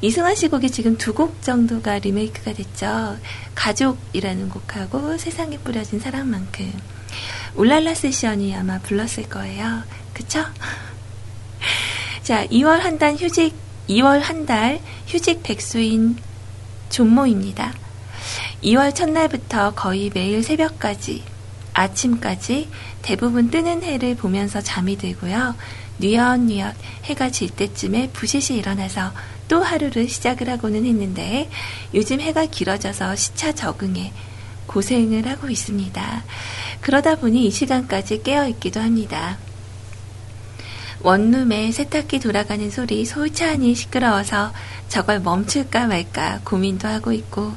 이승환 씨 곡이 지금 두 곡 정도가 리메이크가 됐죠. 가족이라는 곡하고 세상에 뿌려진 사랑만큼. 울랄라 세션이 아마 불렀을 거예요. 그쵸? 자, 2월 한 달 휴직, 2월 한 달 휴직 백수인 존모입니다. 2월 첫날부터 거의 매일 새벽까지, 아침까지 대부분 뜨는 해를 보면서 잠이 들고요. 뉘엿뉘엿 해가 질 때쯤에 부시시 일어나서 또 하루를 시작을 하고는 했는데 요즘 해가 길어져서 시차 적응에 고생을 하고 있습니다. 그러다 보니 이 시간까지 깨어 있기도 합니다. 원룸에 세탁기 돌아가는 소리 솔찬히 시끄러워서 저걸 멈출까 말까 고민도 하고 있고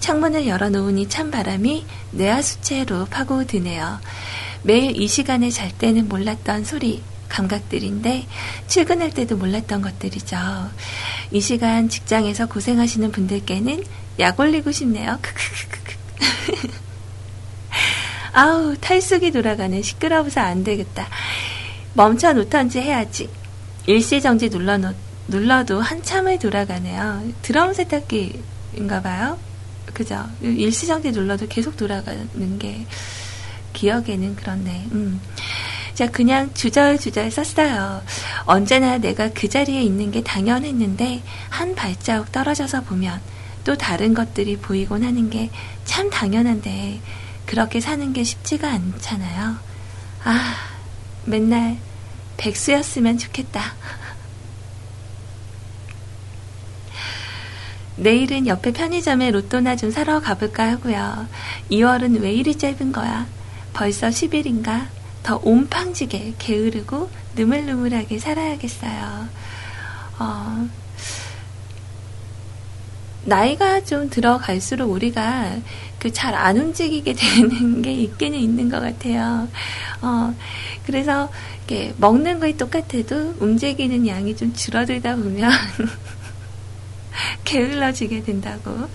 창문을 열어놓으니 찬 바람이 뇌하수체로 파고드네요. 매일 이 시간에 잘 때는 몰랐던 소리, 감각들인데 출근할 때도 몰랐던 것들이죠. 이 시간 직장에서 고생하시는 분들께는 약 올리고 싶네요. 아우 탈숙이 돌아가네 시끄러워서 안 되겠다. 멈춰 놓던지 해야지. 일시정지 눌러 놓, 눌러도 한참을 돌아가네요. 드럼 세탁기인가 봐요. 그죠? 일시정지 눌러도 계속 돌아가는 게 기억에는 그렇네. 음. 자, 그냥 주절주절 썼어요. 언제나 내가 그 자리에 있는 게 당연했는데, 한 발자국 떨어져서 보면 또 다른 것들이 보이곤 하는 게 참 당연한데, 그렇게 사는 게 쉽지가 않잖아요. 아, 맨날 백수였으면 좋겠다. 내일은 옆에 편의점에 로또나 좀 사러 가볼까 하고요. 2월은 왜 이리 짧은 거야? 벌써 10일인가? 더 옴팡지게 게으르고 느물느물하게 살아야겠어요. 어, 나이가 좀 들어갈수록 우리가 그 잘 안 움직이게 되는 게 있기는 있는 것 같아요. 어, 그래서 이렇게 먹는 거에 똑같아도 움직이는 양이 좀 줄어들다 보면 게을러지게 된다고.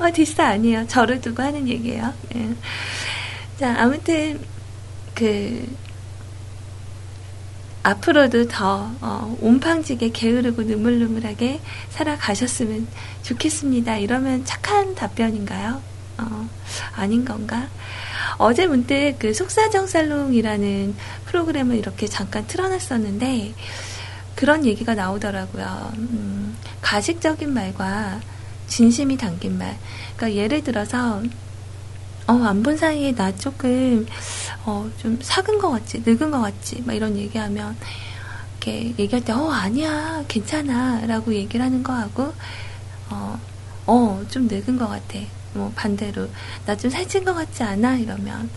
어, 뒷사 아니에요. 저를 두고 하는 얘기예요. 예. 자, 아무튼 그 앞으로도 더 어, 온팡지게 게으르고 느물느물하게 살아가셨으면 좋겠습니다. 이러면 착한 답변인가요? 어, 아닌 건가? 어제 문득 그 속사정 살롱이라는 프로그램을 이렇게 잠깐 틀어놨었는데 그런 얘기가 나오더라고요. 음, 가식적인 말과 진심이 담긴 말. 그러니까 예를 들어서 어, 안 본 사이에 나 조금, 어, 좀 삭은 것 같지, 늙은 것 같지, 막 이런 얘기하면, 이렇게 얘기할 때, 어, 아니야, 괜찮아, 라고 얘기를 하는 거하고, 어, 어, 좀 늙은 것 같아. 뭐, 반대로, 나 좀 살찐 것 같지 않아? 이러면,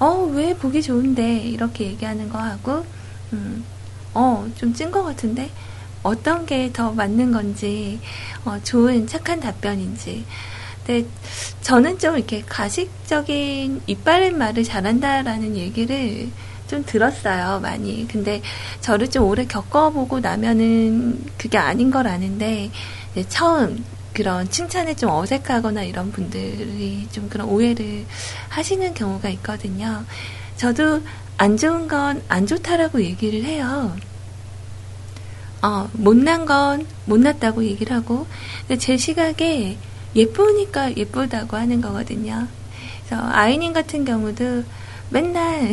어, 왜 보기 좋은데? 이렇게 얘기하는 거하고, 음, 어, 좀 찐 것 같은데? 어떤 게 더 맞는 건지, 어, 좋은, 착한 답변인지. 근데 저는 좀 이렇게 가식적인 이빨린 말을 잘한다라는 얘기를 좀 들었어요, 많이. 근데 저를 좀 오래 겪어보고 나면은 그게 아닌 걸 아는데, 처음 그런 칭찬에 좀 어색하거나 이런 분들이 좀 그런 오해를 하시는 경우가 있거든요. 저도 안 좋은 건 안 좋다라고 얘기를 해요. 어, 못난 건 못났다고 얘기를 하고, 근데 제 시각에 예쁘니까 예쁘다고 하는 거거든요. 그래서 아이님 같은 경우도 맨날,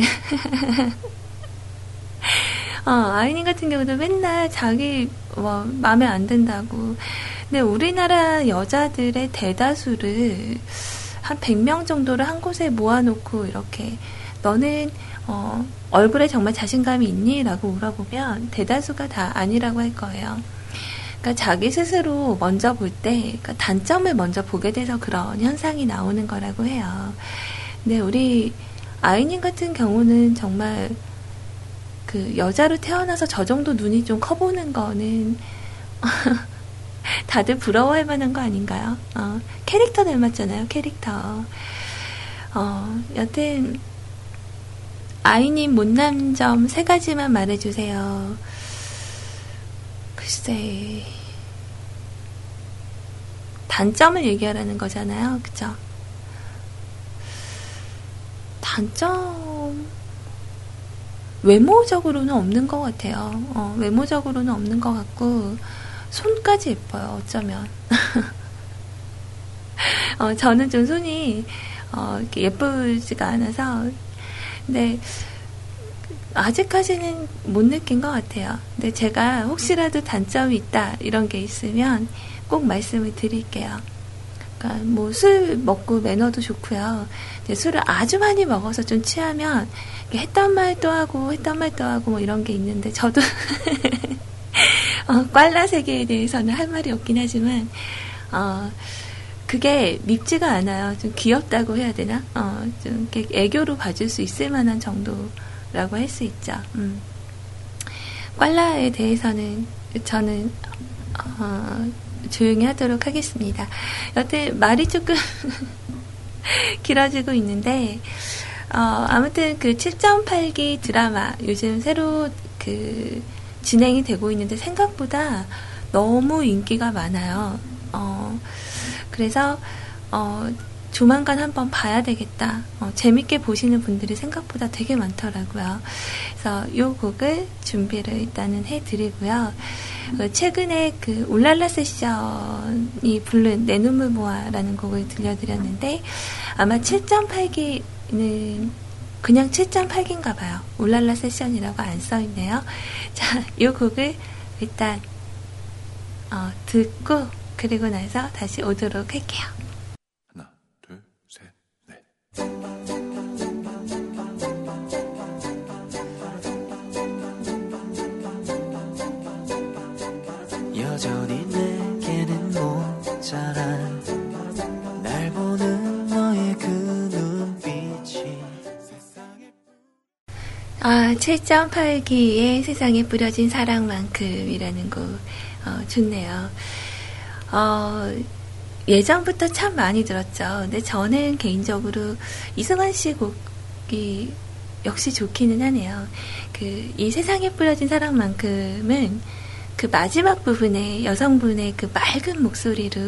어, 아이님 같은 경우도 맨날 자기 뭐 마음에 안 든다고. 근데 우리나라 여자들의 대다수를 한 100명 정도를 한 곳에 모아놓고 이렇게 너는 어, 얼굴에 정말 자신감이 있니? 라고 물어보면 대다수가 다 아니라고 할 거예요. 그러니까 자기 스스로 먼저 볼 때, 그러니까 단점을 먼저 보게 돼서 그런 현상이 나오는 거라고 해요. 근데 우리 아이님 같은 경우는 정말 그 여자로 태어나서 저 정도 눈이 좀 커 보는 거는 다들 부러워할 만한 거 아닌가요? 어, 캐릭터 닮았잖아요, 캐릭터. 어, 여튼, 아이님 못난 점 세 가지만 말해주세요. 글쎄, 단점을 얘기하라는 거잖아요. 그죠? 단점, 외모적으로는 없는 것 같아요. 어, 외모적으로는 없는 것 같고, 손까지 예뻐요, 어쩌면. 어, 저는 좀 손이, 어, 예쁘지가 않아서, 근데, 아직까지는 못 느낀 것 같아요. 근데 제가 혹시라도 단점이 있다, 이런 게 있으면 꼭 말씀을 드릴게요. 그러니까 뭐 술 먹고 매너도 좋고요. 술을 아주 많이 먹어서 좀 취하면 했던 말도 하고 했던 말도 하고 뭐 이런 게 있는데 저도 어, 꽐라 세계에 대해서는 할 말이 없긴 하지만 어, 그게 밉지가 않아요. 좀 귀엽다고 해야 되나? 어, 좀 애교로 봐줄 수 있을 만한 정도 라고 할 수 있죠. 음. 꽐라에 대해서는 저는 어, 조용히 하도록 하겠습니다. 여튼 말이 조금 길어지고 있는데 어, 아무튼 그 7.8기 드라마 요즘 새로 그 진행이 되고 있는데 생각보다 너무 인기가 많아요. 어, 그래서 어, 조만간 한번 봐야 되겠다. 어, 재밌게 보시는 분들이 생각보다 되게 많더라고요. 그래서 이 곡을 준비를 일단은 해드리고요. 그 최근에 그 울랄라 세션이 부른 내 눈물 모아라는 곡을 들려드렸는데 아마 7.8기는 그냥 7.8기인가 봐요. 울랄라 세션이라고 안 써있네요. 자, 이 곡을 일단 어, 듣고 그리고 나서 다시 오도록 할게요. 자란 날 보는 너의 그 눈빛이 아, 7.8기의 세상에 뿌려진 사랑만큼이라는 곡, 어, 좋네요. 어, 예전부터 참 많이 들었죠. 근데 저는 개인적으로 이승환 씨 곡이 역시 좋기는 하네요. 그, 이 세상에 뿌려진 사랑만큼은 그 마지막 부분에 여성분의 그 맑은 목소리로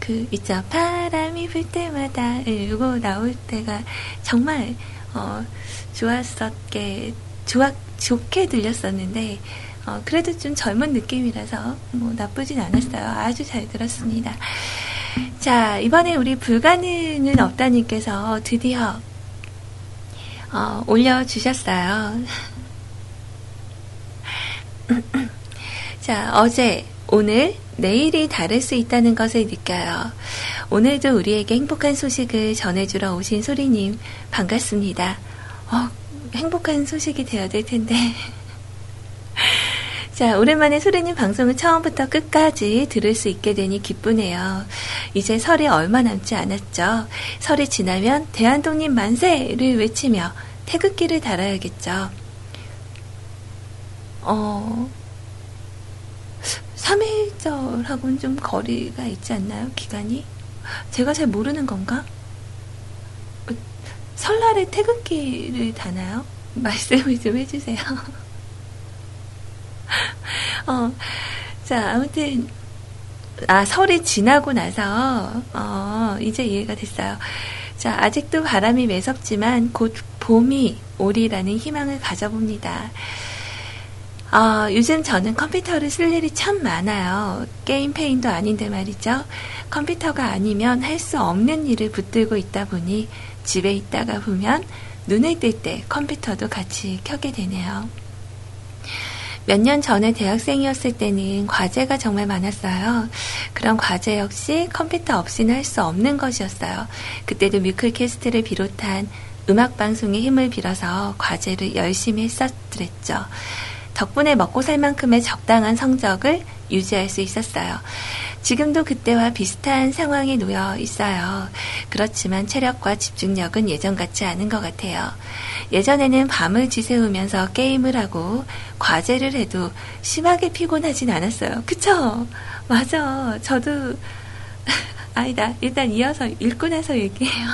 그 있죠. 바람이 불 때마다 예, 이거 나올 때가 정말 어, 좋았었게 좋아 좋게 들렸었는데 어, 그래도 좀 젊은 느낌이라서 뭐 나쁘진 않았어요. 아주 잘 들었습니다. 자 이번에 우리 불가능은 없다님께서 드디어 어, 올려주셨어요 자, 어제, 오늘, 내일이 다를 수 있다는 것을 느껴요. 오늘도 우리에게 행복한 소식을 전해주러 오신 소리님, 반갑습니다. 어, 행복한 소식이 되어야 될 텐데. 자, 오랜만에 소리님 방송을 처음부터 끝까지 들을 수 있게 되니 기쁘네요. 이제 설이 얼마 남지 않았죠. 설이 지나면 대한독립 만세를 외치며 태극기를 달아야겠죠. 어, 3일절하고는 좀 거리가 있지 않나요? 기간이? 제가 잘 모르는 건가? 어, 설날에 태극기를 다나요? 말씀을 좀 해주세요. 어, 자, 아무튼, 아, 설이 지나고 나서, 어, 이제 이해가 됐어요. 자, 아직도 바람이 매섭지만 곧 봄이 오리라는 희망을 가져봅니다. 어, 요즘 저는 컴퓨터를 쓸 일이 참 많아요. 게임 페인도 아닌데 말이죠. 컴퓨터가 아니면 할 수 없는 일을 붙들고 있다 보니 집에 있다가 보면 눈을 뜰 때 컴퓨터도 같이 켜게 되네요. 몇 년 전에 대학생이었을 때는 과제가 정말 많았어요. 그런 과제 역시 컴퓨터 없이는 할 수 없는 것이었어요. 그때도 뮤클캐스트를 비롯한 음악방송의 힘을 빌어서 과제를 열심히 했었더랬죠. 덕분에 먹고 살 만큼의 적당한 성적을 유지할 수 있었어요. 지금도 그때와 비슷한 상황에 놓여 있어요. 그렇지만 체력과 집중력은 예전 같지 않은 것 같아요. 예전에는 밤을 지새우면서 게임을 하고 과제를 해도 심하게 피곤하진 않았어요. 그쵸? 맞아. 저도, 아니다. 일단 이어서 읽고 나서 얘기해요.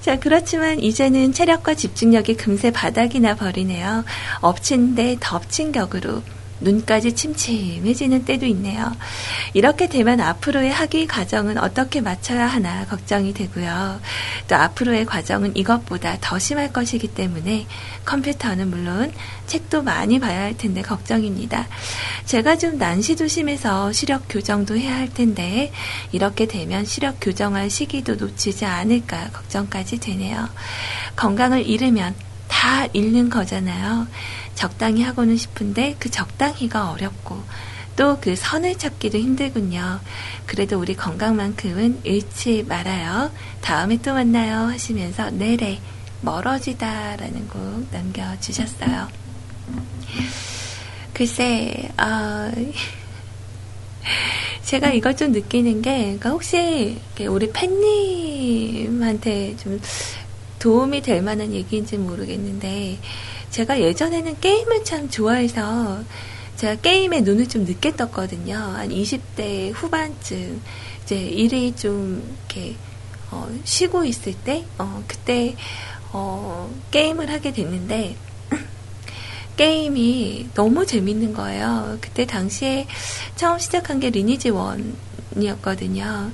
자, 그렇지만 이제는 체력과 집중력이 금세 바닥이 나 버리네요. 엎친 데 덮친 격으로 눈까지 침침해지는 때도 있네요. 이렇게 되면 앞으로의 학위 과정은 어떻게 맞춰야 하나 걱정이 되고요. 또 앞으로의 과정은 이것보다 더 심할 것이기 때문에 컴퓨터는 물론 책도 많이 봐야 할 텐데 걱정입니다. 제가 좀 난시도 심해서 시력 교정도 해야 할 텐데 이렇게 되면 시력 교정할 시기도 놓치지 않을까 걱정까지 되네요. 건강을 잃으면 다 잃는 거잖아요. 적당히 하고는 싶은데 그 적당히가 어렵고 또 그 선을 찾기도 힘들군요. 그래도 우리 건강만큼은 잃지 말아요. 다음에 또 만나요 하시면서 내래 멀어지다라는 곡 남겨주셨어요. 글쎄, 어, 제가 이걸 좀 느끼는 게, 그러니까 혹시 우리 팬님한테 좀 도움이 될 만한 얘기인지 모르겠는데, 제가 예전에는 게임을 참 좋아해서 제가 게임에 눈을 좀 늦게 떴거든요. 한 20대 후반쯤 이제 일이 좀 이렇게 어, 쉬고 있을 때 어, 그때 어, 게임을 하게 됐는데 게임이 너무 재밌는 거예요. 그때 당시에 처음 시작한 게 리니지 one이었거든요.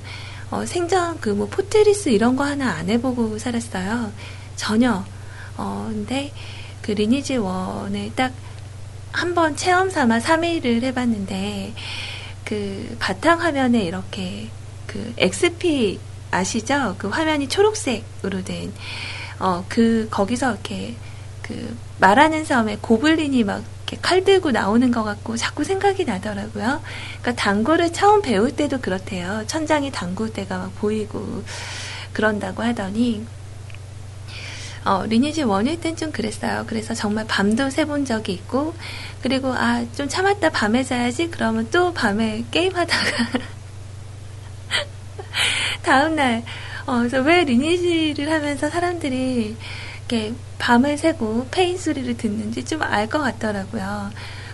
어, 생전 그 뭐 포트리스 이런 거 하나 안 해보고 살았어요. 전혀. 어, 근데 그 리니지 one을 딱 한 번 체험 삼아 3일을 해봤는데 그 바탕 화면에 이렇게 그 XP 아시죠? 그 화면이 초록색으로 된, 어, 그, 거기서 이렇게 그 말하는 섬에 고블린이 막 이렇게 칼 들고 나오는 것 같고 자꾸 생각이 나더라고요. 그러니까 당구를 처음 배울 때도 그렇대요. 천장이 당구 때가 막 보이고 그런다고 하더니 어, 리니지 원일 땐 좀 그랬어요. 그래서 정말 밤도 새본 적이 있고, 그리고 아, 좀 참았다 밤에 자야지? 그러면 또 밤에 게임하다가, 다음날, 어, 그래서 왜 리니지를 하면서 사람들이 이렇게 밤을 새고 폐인 소리를 듣는지 좀 알 것 같더라고요.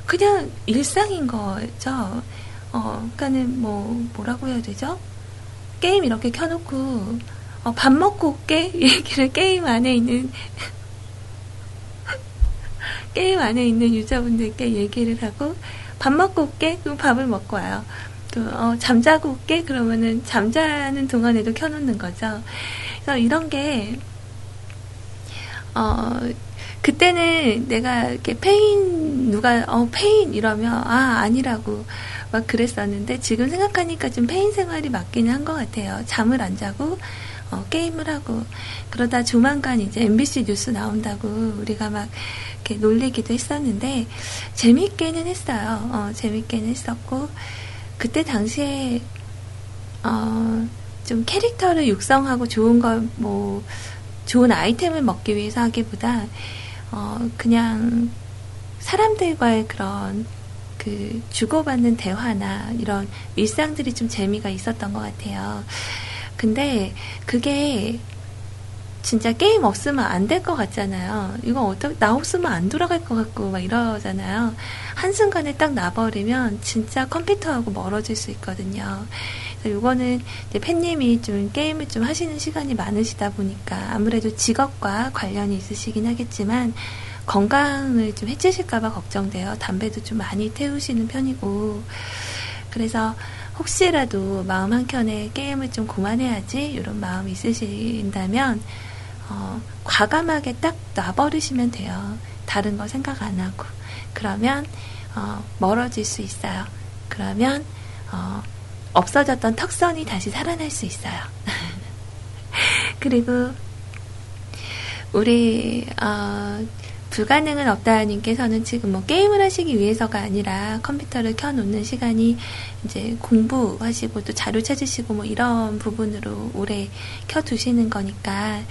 그냥 일상인 거죠. 어, 그니까는 뭐, 뭐라고 해야 되죠? 게임 이렇게 켜놓고, 어, 밥 먹고 올게? 얘기를 게임 안에 있는, 게임 안에 있는 유저분들께 얘기를 하고, 밥 먹고 올게? 그럼 밥을 먹고 와요. 또, 어, 잠자고 올게? 그러면은 잠자는 동안에도 켜놓는 거죠. 그래서 이런 게, 어, 그때는 내가 이렇게 폐인, 누가, 어, 폐인 이러면, 아, 아니라고 막 그랬었는데, 지금 생각하니까 좀 폐인 생활이 맞기는 한것 같아요. 잠을 안 자고, 어, 게임을 하고 그러다 조만간 이제 MBC 뉴스 나온다고 우리가 막 이렇게 놀리기도 했었는데 재밌게는 했어요. 어, 재밌게는 했었고 그때 당시에 어, 좀 캐릭터를 육성하고 좋은 걸뭐 좋은 아이템을 먹기 위해서 하기보다 어, 그냥 사람들과의 그런 그 주고받는 대화나 이런 일상들이 좀 재미가 있었던 것 같아요. 근데 그게 진짜 게임 없으면 안 될 것 같잖아요. 이거 어떻게, 나 없으면 안 돌아갈 것 같고 막 이러잖아요. 한순간에 딱 나버리면 진짜 컴퓨터하고 멀어질 수 있거든요. 이제 팬님이 좀 게임을 좀 하시는 시간이 많으시다 보니까 아무래도 직업과 관련이 있으시긴 하겠지만 건강을 좀 해치실까봐 걱정돼요. 담배도 좀 많이 태우시는 편이고. 그래서 혹시라도 마음 한켠에 게임을 좀 그만해야지 이런 마음이 있으신다면 어, 과감하게 딱 놔버리시면 돼요. 다른 거 생각 안 하고. 그러면 어, 멀어질 수 있어요. 그러면 어, 없어졌던 턱선이 다시 살아날 수 있어요. 그리고 우리 어, 불가능은 없다님께서는 지금 뭐 게임을 하시기 위해서가 아니라 컴퓨터를 켜놓는 시간이 이제 공부하시고 또 자료 찾으시고 뭐 이런 부분으로 오래 켜두시는 거니까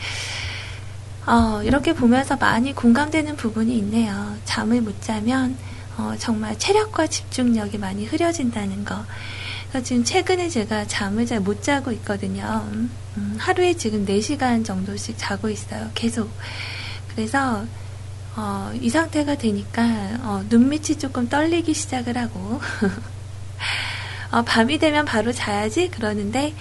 어, 이렇게 보면서 많이 공감되는 부분이 있네요. 잠을 못 자면 어, 정말 체력과 집중력이 많이 흐려진다는 거. 그래서 지금 최근에 제가 잠을 잘 못 자고 있거든요. 음, 하루에 지금 4시간 정도씩 자고 있어요. 계속. 그래서 어, 이 상태가 되니까 어, 눈밑이 조금 떨리기 시작을 하고 어, 밤이 되면 바로 자야지 그러는데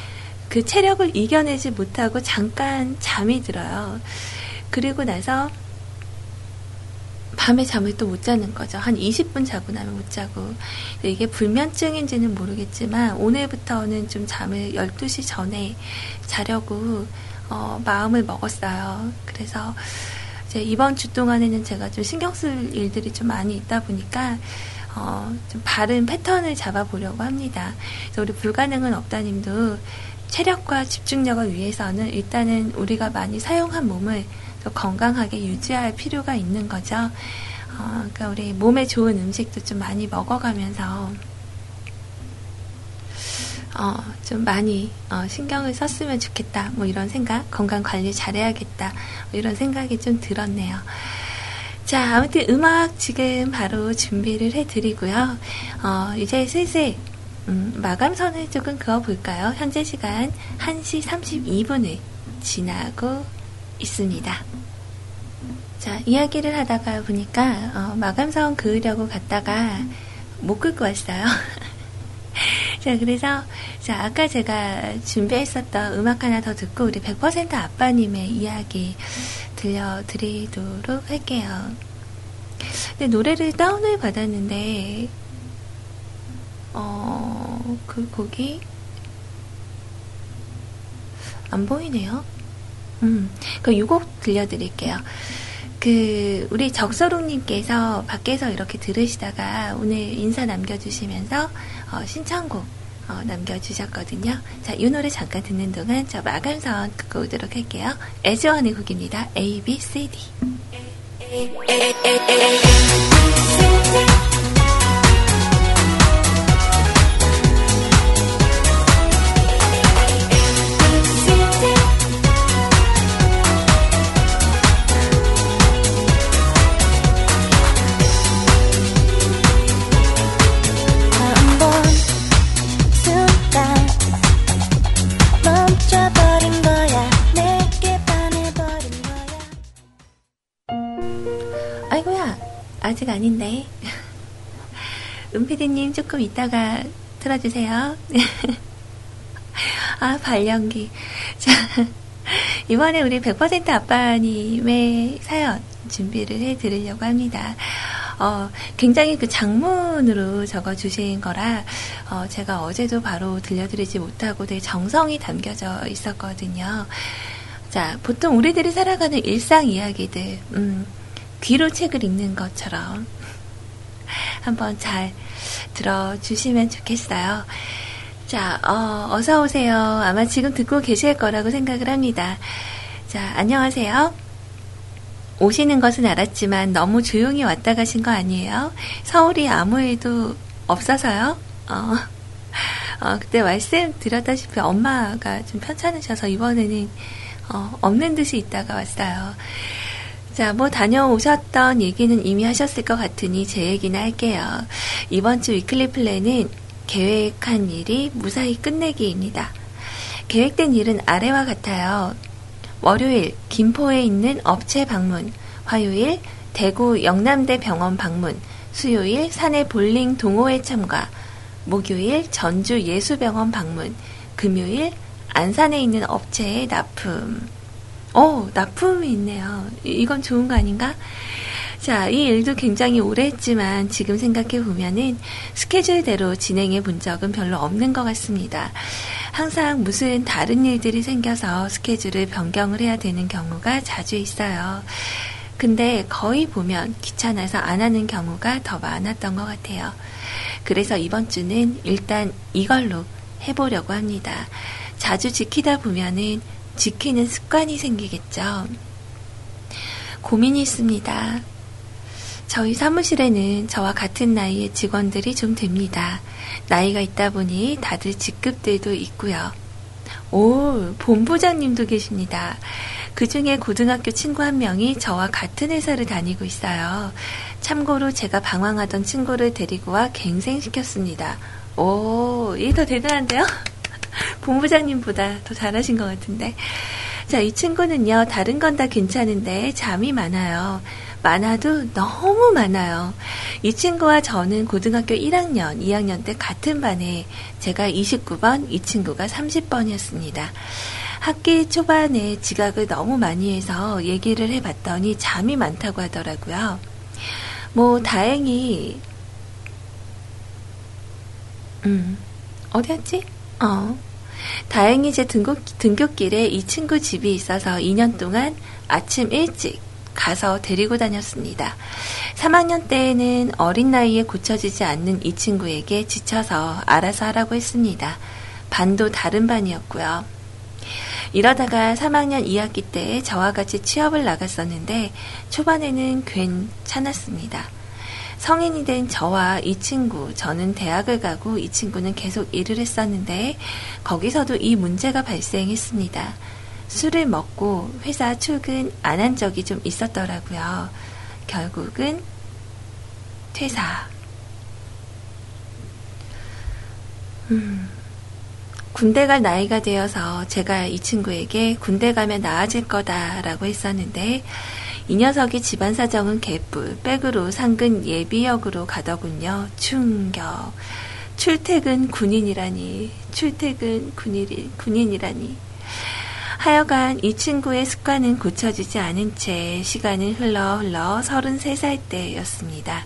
그 체력을 이겨내지 못하고 잠깐 잠이 들어요. 그리고 나서 밤에 잠을 또 못 자는 거죠. 한 20분 자고 나면 못 자고. 이게 불면증인지는 모르겠지만, 오늘부터는 좀 잠을 12시 전에 자려고, 어, 마음을 먹었어요. 그래서, 이제 이번 주 동안에는 제가 좀 신경 쓸 일들이 좀 많이 있다 보니까, 어, 좀 바른 패턴을 잡아보려고 합니다. 그래서 우리 불가능은 없다님도 체력과 집중력을 위해서는 일단은 우리가 많이 사용한 몸을 또 건강하게 유지할 필요가 있는 거죠. 어, 그러니까 우리 몸에 좋은 음식도 좀 많이 먹어가면서 어, 좀 많이 어, 신경을 썼으면 좋겠다. 뭐 이런 생각, 건강 관리 잘해야겠다. 뭐 이런 생각이 좀 들었네요. 자, 아무튼 음악 지금 바로 준비를 해드리고요. 어, 이제 슬슬 음, 마감선을 조금 그어볼까요? 현재 시간 1시 32분을 지나고 있습니다. 자, 이야기를 하다가 보니까, 어, 마감선 그으려고 갔다가 못 긁고 왔어요. 자, 그래서, 자, 아까 제가 준비했었던 음악 하나 더 듣고, 우리 100% 아빠님의 이야기 들려드리도록 할게요. 근데 노래를 다운을 받았는데, 어, 그 곡이, 안 보이네요. 음, 그 요곡 들려드릴게요. 그, 우리 적서롱님께서 밖에서 이렇게 들으시다가 오늘 인사 남겨주시면서, 어, 신청곡, 어, 남겨주셨거든요. 자, 이 노래 잠깐 듣는 동안 저 마감선 듣고 오도록 할게요. 에즈원의 곡입니다. A, B, C, D. 아직 아닌데. 은피디님 조금 이따가 틀어주세요. 아, 발연기. 자, 이번에 우리 100% 아빠님의 사연 준비를 해 드리려고 합니다. 어, 굉장히 그 장문으로 적어 주신 거라, 어, 제가 어제도 바로 들려드리지 못하고 되게 정성이 담겨져 있었거든요. 자, 보통 우리들이 살아가는 일상 이야기들, 음, 귀로 책을 읽는 것처럼 한번 잘 들어주시면 좋겠어요. 자, 어, 어서 오세요. 아마 지금 듣고 계실 거라고 생각을 합니다. 자, 안녕하세요. 오시는 것은 알았지만 너무 조용히 왔다 가신 거 아니에요? 서울이 아무 일도 없어서요? 어, 어, 그때 말씀드렸다시피 엄마가 좀 편찮으셔서 이번에는 어, 없는 듯이 있다가 왔어요. 자, 뭐 다녀오셨던 얘기는 이미 하셨을 것 같으니 제 얘기나 할게요. 이번 주 위클리 플랜은 계획한 일이 무사히 끝내기입니다. 계획된 일은 아래와 같아요. 월요일 김포에 있는 업체 방문, 화요일 대구 영남대 병원 방문, 수요일 사내 볼링 동호회 참가, 목요일 전주 예수병원 방문, 금요일 안산에 있는 업체에 납품. 오, 납품이 있네요. 이- 이건 좋은 거 아닌가? 자, 이 일도 굉장히 오래 했지만 지금 생각해 보면은 스케줄대로 진행해 본 적은 별로 없는 것 같습니다. 항상 무슨 다른 일들이 생겨서 스케줄을 변경을 해야 되는 경우가 자주 있어요. 근데 거의 보면 귀찮아서 안 하는 경우가 더 많았던 것 같아요. 그래서 이번 주는 일단 이걸로 해보려고 합니다. 자주 지키다 보면은 지키는 습관이 생기겠죠. 고민이 있습니다. 저희 사무실에는 저와 같은 나이의 직원들이 좀 됩니다. 나이가 있다 보니 다들 직급들도 있고요. 오, 본부장님도 계십니다. 그 중에 고등학교 친구 한 명이 저와 같은 회사를 다니고 있어요. 참고로 제가 방황하던 친구를 데리고 와 갱생시켰습니다. 오, 이게 더 대단한데요? 본부장님보다 더 잘하신 것 같은데. 자, 이 친구는요, 다른 건 다 괜찮은데 잠이 많아요. 많아도 너무 많아요. 이 친구와 저는 고등학교 1학년, 2학년 때 같은 반에 제가 29번, 이 친구가 30번이었습니다. 학기 초반에 지각을 너무 많이 해서 얘기를 해봤더니 잠이 많다고 하더라고요. 뭐, 다행히, 음, 어디였지? 어. 다행히 제 등교, 등교길에 이 친구 집이 있어서 2년 동안 아침 일찍 가서 데리고 다녔습니다. 3학년 때에는 어린 나이에 고쳐지지 않는 이 친구에게 지쳐서 알아서 하라고 했습니다. 반도 다른 반이었고요. 이러다가 3학년 2학기 때 저와 같이 취업을 나갔었는데 초반에는 괜찮았습니다. 성인이 된 저와 이 친구, 저는 대학을 가고 이 친구는 계속 일을 했었는데 거기서도 이 문제가 발생했습니다. 술을 먹고 회사 출근 안 한 적이 좀 있었더라고요. 결국은 퇴사. 음, 군대 갈 나이가 되어서 제가 이 친구에게 군대 가면 나아질 거다라고 했었는데 이 녀석이 집안 사정은 개뿔, 백으로 상근 예비역으로 가더군요. 충격. 출퇴근 군인이라니, 출퇴근 군인, 군인이라니. 하여간 이 친구의 습관은 고쳐지지 않은 채 시간은 흘러 흘러 33살 때였습니다.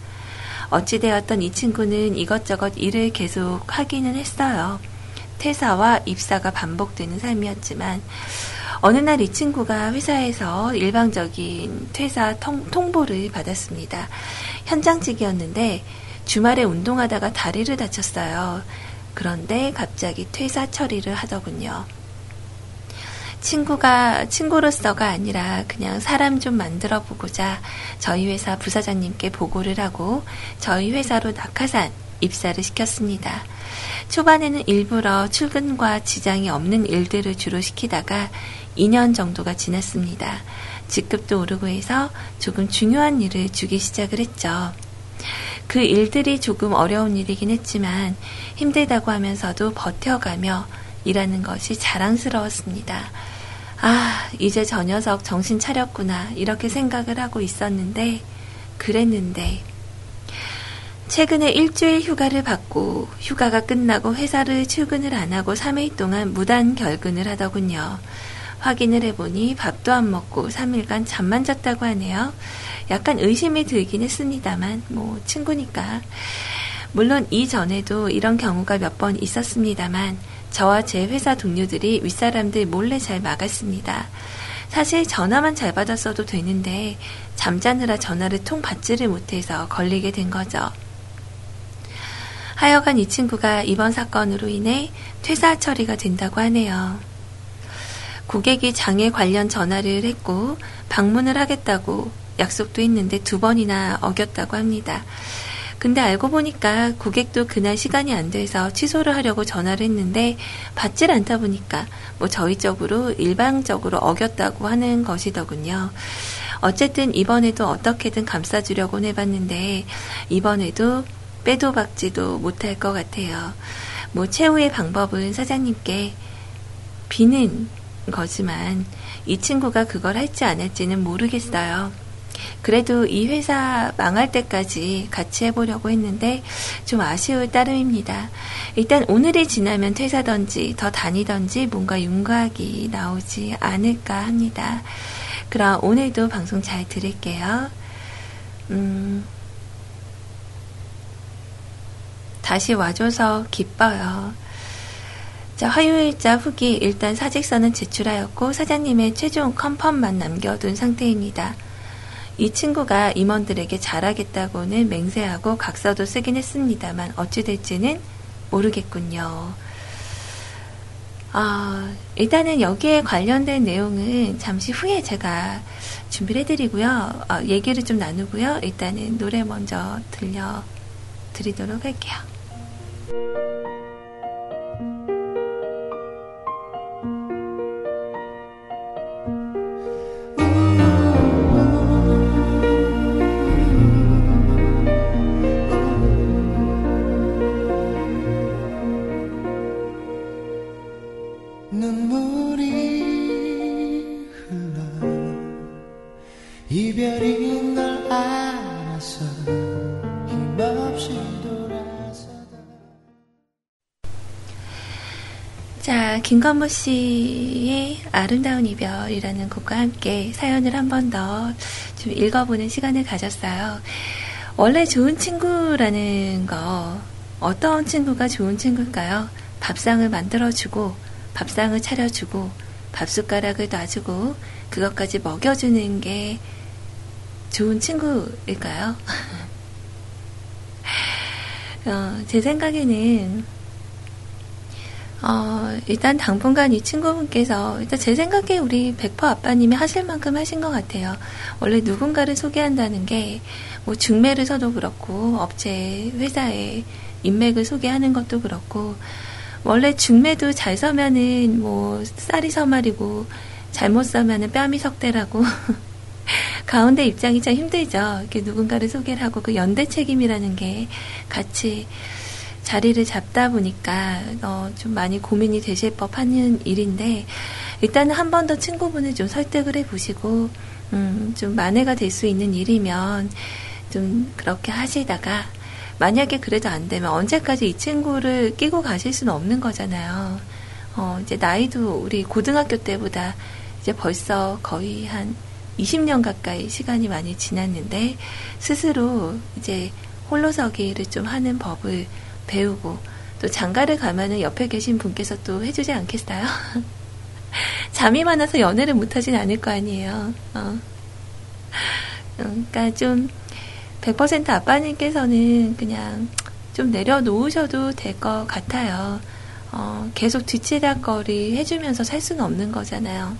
어찌되었던 이 친구는 이것저것 일을 계속 하기는 했어요. 퇴사와 입사가 반복되는 삶이었지만 어느 날 이 친구가 회사에서 일방적인 퇴사 통, 통보를 받았습니다. 현장직이었는데 주말에 운동하다가 다리를 다쳤어요. 그런데 갑자기 퇴사 처리를 하더군요. 친구가 친구로서가 아니라 그냥 사람 좀 만들어 보고자 저희 회사 부사장님께 보고를 하고 저희 회사로 낙하산 입사를 시켰습니다. 초반에는 일부러 출근과 지장이 없는 일들을 주로 시키다가 2년 정도가 지났습니다. 직급도 오르고 해서 조금 중요한 일을 주기 시작을 했죠. 그 일들이 조금 어려운 일이긴 했지만 힘들다고 하면서도 버텨가며 일하는 것이 자랑스러웠습니다. 아, 이제 저 녀석 정신 차렸구나. 이렇게 생각을 하고 있었는데, 그랬는데, 최근에 일주일 휴가를 받고 휴가가 끝나고 회사를 출근을 안 하고 3일 동안 무단 결근을 하더군요. 확인을 해보니 밥도 안 먹고 3일간 잠만 잤다고 하네요. 약간 의심이 들긴 했습니다만, 뭐, 친구니까. 물론 이전에도 이런 경우가 몇 번 있었습니다만, 저와 제 회사 동료들이 윗사람들 몰래 잘 막았습니다. 사실 전화만 잘 받았어도 되는데, 잠자느라 전화를 통 받지를 못해서 걸리게 된 거죠. 하여간 이 친구가 이번 사건으로 인해 퇴사 처리가 된다고 하네요. 고객이 장애 관련 전화를 했고 방문을 하겠다고 약속도 했는데 두 번이나 어겼다고 합니다. 근데 알고 보니까 고객도 그날 시간이 안 돼서 취소를 하려고 전화를 했는데 받질 않다 보니까 뭐 저희 쪽으로 일방적으로 어겼다고 하는 것이더군요. 어쨌든 이번에도 어떻게든 감싸주려고 해봤는데 이번에도 빼도 박지도 못할 것 같아요. 뭐 최후의 방법은 사장님께 비는 거지만 이 친구가 그걸 할지 안 할지는 모르겠어요. 그래도 이 회사 망할 때까지 같이 해보려고 했는데 좀 아쉬울 따름입니다. 일단 오늘이 지나면 퇴사던지 더 다니던지 뭔가 윤곽이 나오지 않을까 합니다. 그럼 오늘도 방송 잘 들을게요. 음, 다시 와줘서 기뻐요. 자, 화요일자 후기 일단 사직서는 제출하였고 사장님의 최종 컨펌만 남겨둔 상태입니다. 이 친구가 임원들에게 잘하겠다고는 맹세하고 각서도 쓰긴 했습니다만 어찌 될지는 모르겠군요. 아, 일단은 여기에 관련된 내용은 잠시 후에 제가 준비를 해드리고요. 어, 얘기를 좀 나누고요. 일단은 노래 먼저 들려 드리도록 할게요. 김건모 씨의 아름다운 이별이라는 곡과 함께 사연을 한 번 더 좀 읽어보는 시간을 가졌어요. 원래 좋은 친구라는 거, 어떤 친구가 좋은 친구일까요? 밥상을 만들어주고, 밥상을 차려주고, 밥숟가락을 놔주고, 그것까지 먹여주는 게 좋은 친구일까요? 어, 제 생각에는 어, 일단 당분간 이 친구분께서, 일단 제 생각에 우리 백퍼 아빠님이 하실 만큼 하신 것 같아요. 원래 누군가를 소개한다는 게, 뭐, 중매를 서도 그렇고, 업체, 회사에 인맥을 소개하는 것도 그렇고, 원래 중매도 잘 서면은, 뭐, 쌀이 서말이고, 잘못 서면은 뺨이 석대라고. 가운데 입장이 참 힘들죠. 이렇게 누군가를 소개를 하고, 그 연대 책임이라는 게 같이, 자리를 잡다 보니까 어, 좀 많이 고민이 되실 법한 일인데 일단은 한 번 더 친구분을 좀 설득을 해보시고 음, 좀 만회가 될 수 있는 일이면 좀 그렇게 하시다가 만약에 그래도 안 되면 언제까지 이 친구를 끼고 가실 수는 없는 거잖아요. 어, 이제 나이도 우리 고등학교 때보다 이제 벌써 거의 한 20년 가까이 시간이 많이 지났는데 스스로 이제 홀로서기를 좀 하는 법을 배우고 또 장가를 가면은 옆에 계신 분께서 또 해주지 않겠어요? 잠이 많아서 연애를 못하진 않을 거 아니에요. 어. 그러니까 좀 100% 아빠님께서는 그냥 좀 내려놓으셔도 될 것 같아요. 어, 계속 뒤치다거리 해주면서 살 수는 없는 거잖아요.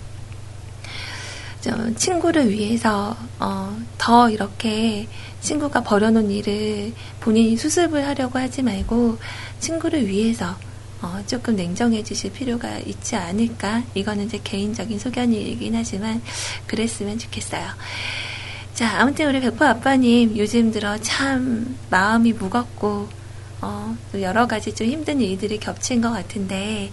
좀 친구를 위해서 어, 더 이렇게 친구가 벌여놓은 일을 본인이 수습을 하려고 하지 말고 친구를 위해서 어, 조금 냉정해 주실 필요가 있지 않을까. 이거는 제 개인적인 소견이긴 하지만 그랬으면 좋겠어요. 자, 아무튼 우리 백호 아빠님 요즘 들어 참 마음이 무겁고 어, 또 여러 가지 좀 힘든 일들이 겹친 것 같은데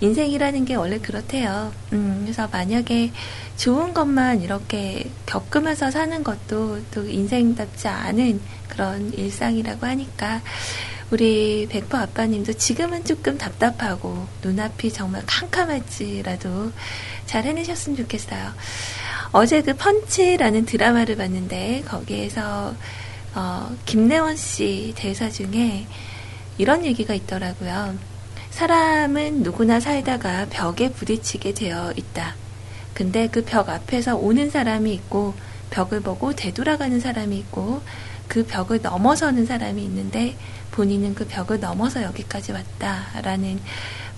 인생이라는 게 원래 그렇대요. 음, 그래서 만약에 좋은 것만 이렇게 겪으면서 사는 것도 또 인생답지 않은 그런 일상이라고 하니까 우리 백퍼 아빠님도 지금은 조금 답답하고 눈앞이 정말 캄캄할지라도 잘 해내셨으면 좋겠어요. 어제 그 펀치라는 드라마를 봤는데 거기에서 어, 김래원 씨 대사 중에 이런 얘기가 있더라고요. 사람은 누구나 살다가 벽에 부딪히게 되어 있다. 근데 그 벽 앞에서 오는 사람이 있고 벽을 보고 되돌아가는 사람이 있고 그 벽을 넘어서는 사람이 있는데 본인은 그 벽을 넘어서 여기까지 왔다라는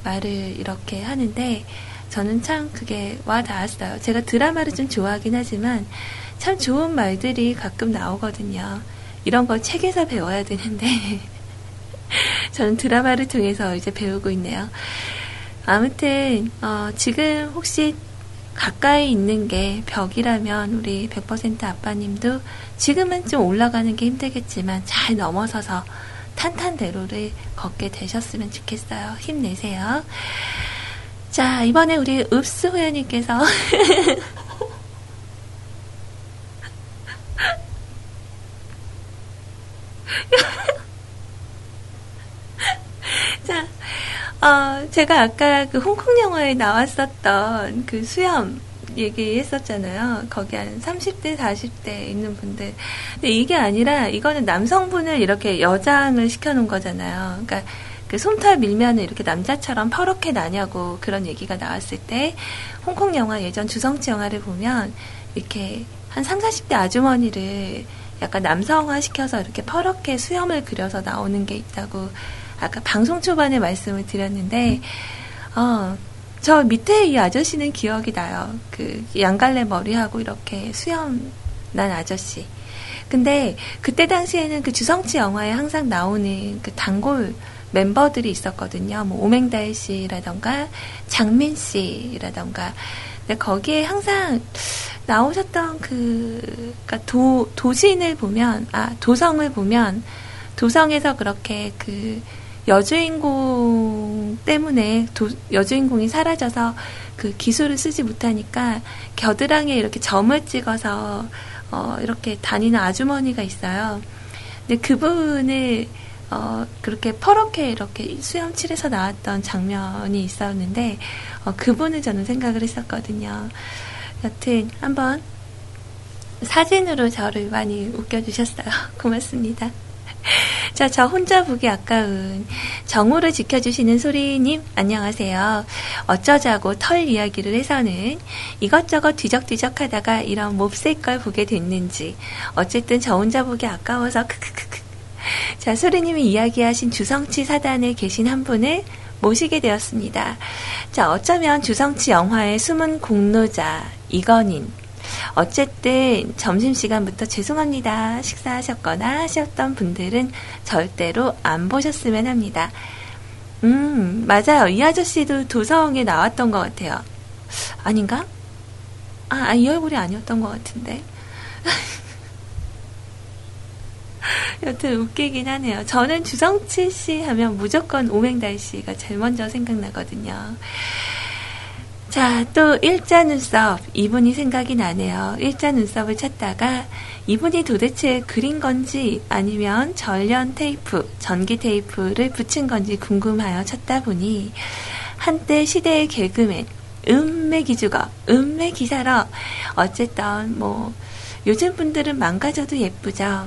말을 이렇게 하는데 저는 참 그게 와 닿았어요. 제가 드라마를 좀 좋아하긴 하지만 참 좋은 말들이 가끔 나오거든요. 이런 걸 책에서 배워야 되는데 저는 드라마를 통해서 이제 배우고 있네요. 아무튼 어, 지금 혹시 가까이 있는 게 벽이라면 우리 100% 아빠님도 지금은 좀 올라가는 게 힘들겠지만 잘 넘어서서 탄탄대로를 걷게 되셨으면 좋겠어요. 힘내세요. 자, 이번에 우리 읍스 호연님께서 자, 어, 제가 아까 그 홍콩 영화에 나왔었던 그 수염 얘기했었잖아요. 거기 한 30대, 40대 있는 분들. 근데 이게 아니라 이거는 남성분을 이렇게 여장을 시켜놓은 거잖아요. 그러니까 그 솜털 밀면은 이렇게 남자처럼 퍼렇게 나냐고 그런 얘기가 나왔을 때 홍콩 영화 예전 주성치 영화를 보면 이렇게 한 3, 40대 아주머니를 약간 남성화 시켜서 이렇게 퍼렇게 수염을 그려서 나오는 게 있다고 아까 방송 초반에 말씀을 드렸는데, 어, 저 밑에 이 아저씨는 기억이 나요. 그 양갈래 머리하고 이렇게 수염 난 아저씨. 근데 그때 당시에는 그 주성치 영화에 항상 나오는 그 단골 멤버들이 있었거든요. 뭐 오맹달 씨라던가 장민 씨라던가. 근데 거기에 항상 나오셨던 그, 그니까 도, 도진을 보면, 아, 도성을 보면, 도성에서 그렇게 그 여주인공 때문에 도, 여주인공이 사라져서 그 기술을 쓰지 못하니까 겨드랑이에 이렇게 점을 찍어서 어, 이렇게 다니는 아주머니가 있어요. 근데 그분을 어, 그렇게 퍼렇게 이렇게 수염 칠해서 나왔던 장면이 있었는데 어, 그분을 저는 생각을 했었거든요. 여튼 한번 사진으로 저를 많이 웃겨주셨어요. 고맙습니다. 자, 저 혼자 보기 아까운 정오를 지켜주시는 소리님, 안녕하세요. 어쩌자고 털 이야기를 해서는 이것저것 뒤적뒤적 하다가 이런 몹쓸 걸 보게 됐는지, 어쨌든 저 혼자 보기 아까워서 크크크크. 자, 소리님이 이야기하신 주성치 사단에 계신 한 분을 모시게 되었습니다. 자, 어쩌면 주성치 영화의 숨은 공로자, 이건인, 어쨌든 점심시간부터 죄송합니다. 식사하셨거나 하셨던 분들은 절대로 안 보셨으면 합니다. 음, 맞아요. 이 아저씨도 도성에 나왔던 것 같아요. 아닌가? 아, 이 얼굴이 아니었던 것 같은데. 여튼 웃기긴 하네요. 저는 주성치 씨 하면 무조건 오맹달 씨가 제일 먼저 생각나거든요. 자, 또 일자 눈썹. 이분이 생각이 나네요. 일자 눈썹을 찾다가 이분이 도대체 그린 건지 아니면 전련 테이프, 전기 테이프를 붙인 건지 궁금하여 찾다 보니 한때 시대의 개그맨, 음매 기주거, 음매 기사러. 어쨌든 뭐 요즘 분들은 망가져도 예쁘죠.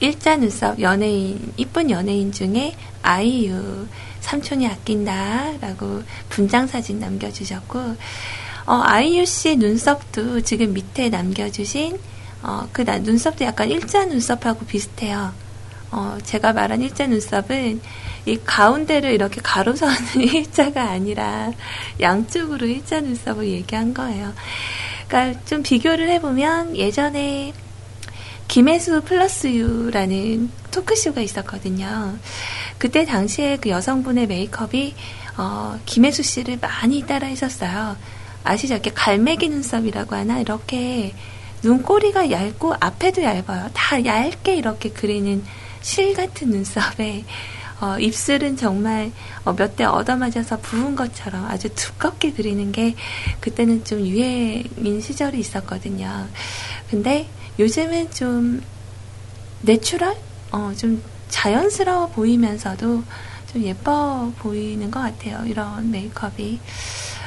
일자 눈썹 연예인, 이쁜 연예인 중에 아이유, 삼촌이 아낀다라고 분장 사진 남겨주셨고, 어, 아이유 씨의 눈썹도 지금 밑에 남겨주신, 어, 그 나, 눈썹도 약간 일자 눈썹하고 비슷해요. 어, 제가 말한 일자 눈썹은 이 가운데를 이렇게 가로서는 일자가 아니라 양쪽으로 일자 눈썹을 얘기한 거예요. 그러니까 좀 비교를 해보면 예전에 김혜수 플러스 유라는 토크쇼가 있었거든요. 그때 당시에 그 여성분의 메이크업이 어, 김혜수 씨를 많이 따라 했었어요. 아시죠? 이렇게 갈매기 눈썹이라고 하나? 이렇게 눈꼬리가 얇고 앞에도 얇아요. 다 얇게 이렇게 그리는 실 같은 눈썹에 어, 입술은 정말 어, 몇 대 얻어맞아서 부은 것처럼 아주 두껍게 그리는 게 그때는 좀 유행인 시절이 있었거든요. 근데 요즘은 좀 natural? 어, 좀 자연스러워 보이면서도 좀 예뻐 보이는 것 같아요. 이런 메이크업이.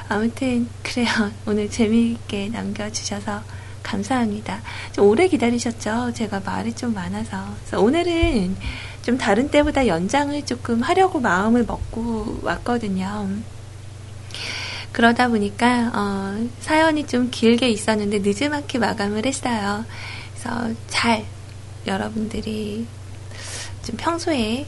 아무튼, 그래요. 오늘 재미있게 남겨주셔서 감사합니다. 좀 오래 기다리셨죠? 제가 말이 좀 많아서. 오늘은 좀 다른 때보다 연장을 조금 하려고 마음을 먹고 왔거든요. 그러다 보니까, 어, 사연이 좀 길게 있었는데 늦지막히 마감을 했어요. 그래서 잘 여러분들이 좀 평소에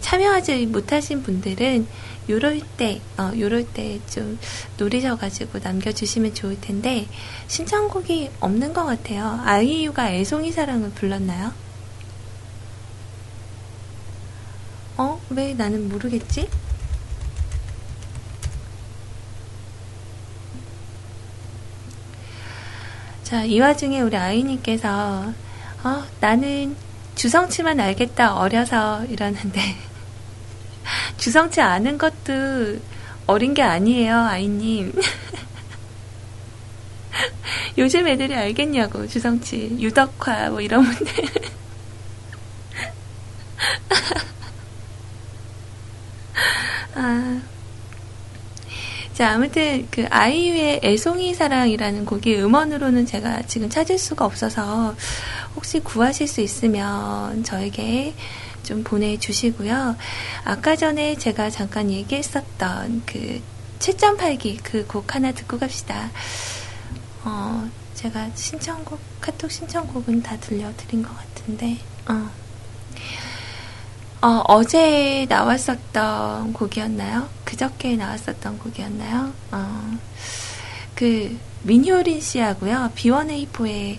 참여하지 못하신 분들은 요럴 때, 어, 요럴 때 좀 노리셔가지고 남겨주시면 좋을 텐데, 신청곡이 없는 것 같아요. 아이유가 애송이 사랑을 불렀나요? 어? 왜 나는 모르겠지? 자, 이 와중에 우리 아이님께서, 어, 나는 주성치만 알겠다, 어려서, 이러는데, 주성치 아는 것도 어린 게 아니에요, 아이님. 요즘 애들이 알겠냐고, 주성치. 유덕화, 뭐 이런 분들. 아. 자, 아무튼 그 아이유의 애송이 사랑이라는 곡이 음원으로는 제가 지금 찾을 수가 없어서 혹시 구하실 수 있으면 저에게 좀 보내주시고요. 아까 전에 제가 잠깐 얘기했었던 그 7.8기 그 곡 하나 듣고 갑시다. 어, 제가 신청곡, 카톡 신청곡은 다 들려드린 것 같은데, 어. 어, 어제 나왔었던 곡이었나요? 그저께 나왔었던 곡이었나요? 어, 그, 민효린 씨하고요, B1A4의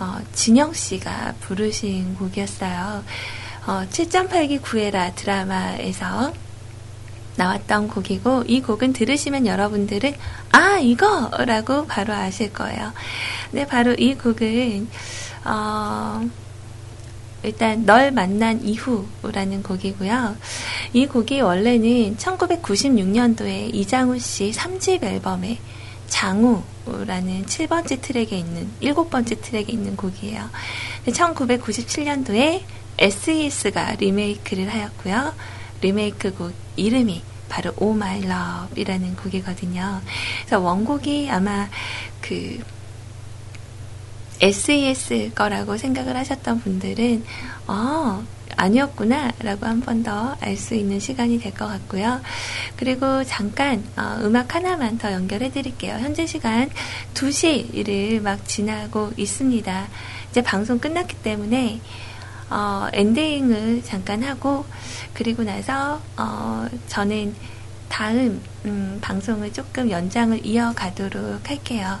어, 진영 씨가 부르신 곡이었어요. 어, 7.8기 구해라 드라마에서 나왔던 곡이고, 이 곡은 들으시면 여러분들은, 아, 이거! 라고 바로 아실 거예요. 네, 바로 이 곡은, 어, 일단 널 만난 이후라는 곡이고요. 이 곡이 원래는 1996년도에 이장우 씨 3집 앨범에 장우라는 7번째 트랙에 있는 7번째 트랙에 있는 곡이에요. 1997년도에 SES가 리메이크를 하였고요. 리메이크 곡 이름이 바로 Oh My Love이라는 곡이거든요. 그래서 원곡이 아마 그 SES 거라고 생각을 하셨던 분들은 어 아니었구나 라고 한 번 더 알 수 있는 시간이 될 것 같고요. 그리고 잠깐 어, 음악 하나만 더 연결해 드릴게요. 현재 시간 2시를 막 지나고 있습니다. 이제 방송 끝났기 때문에 어, 엔딩을 잠깐 하고 그리고 나서 어, 저는 다음 음, 방송을 조금 연장을 이어가도록 할게요.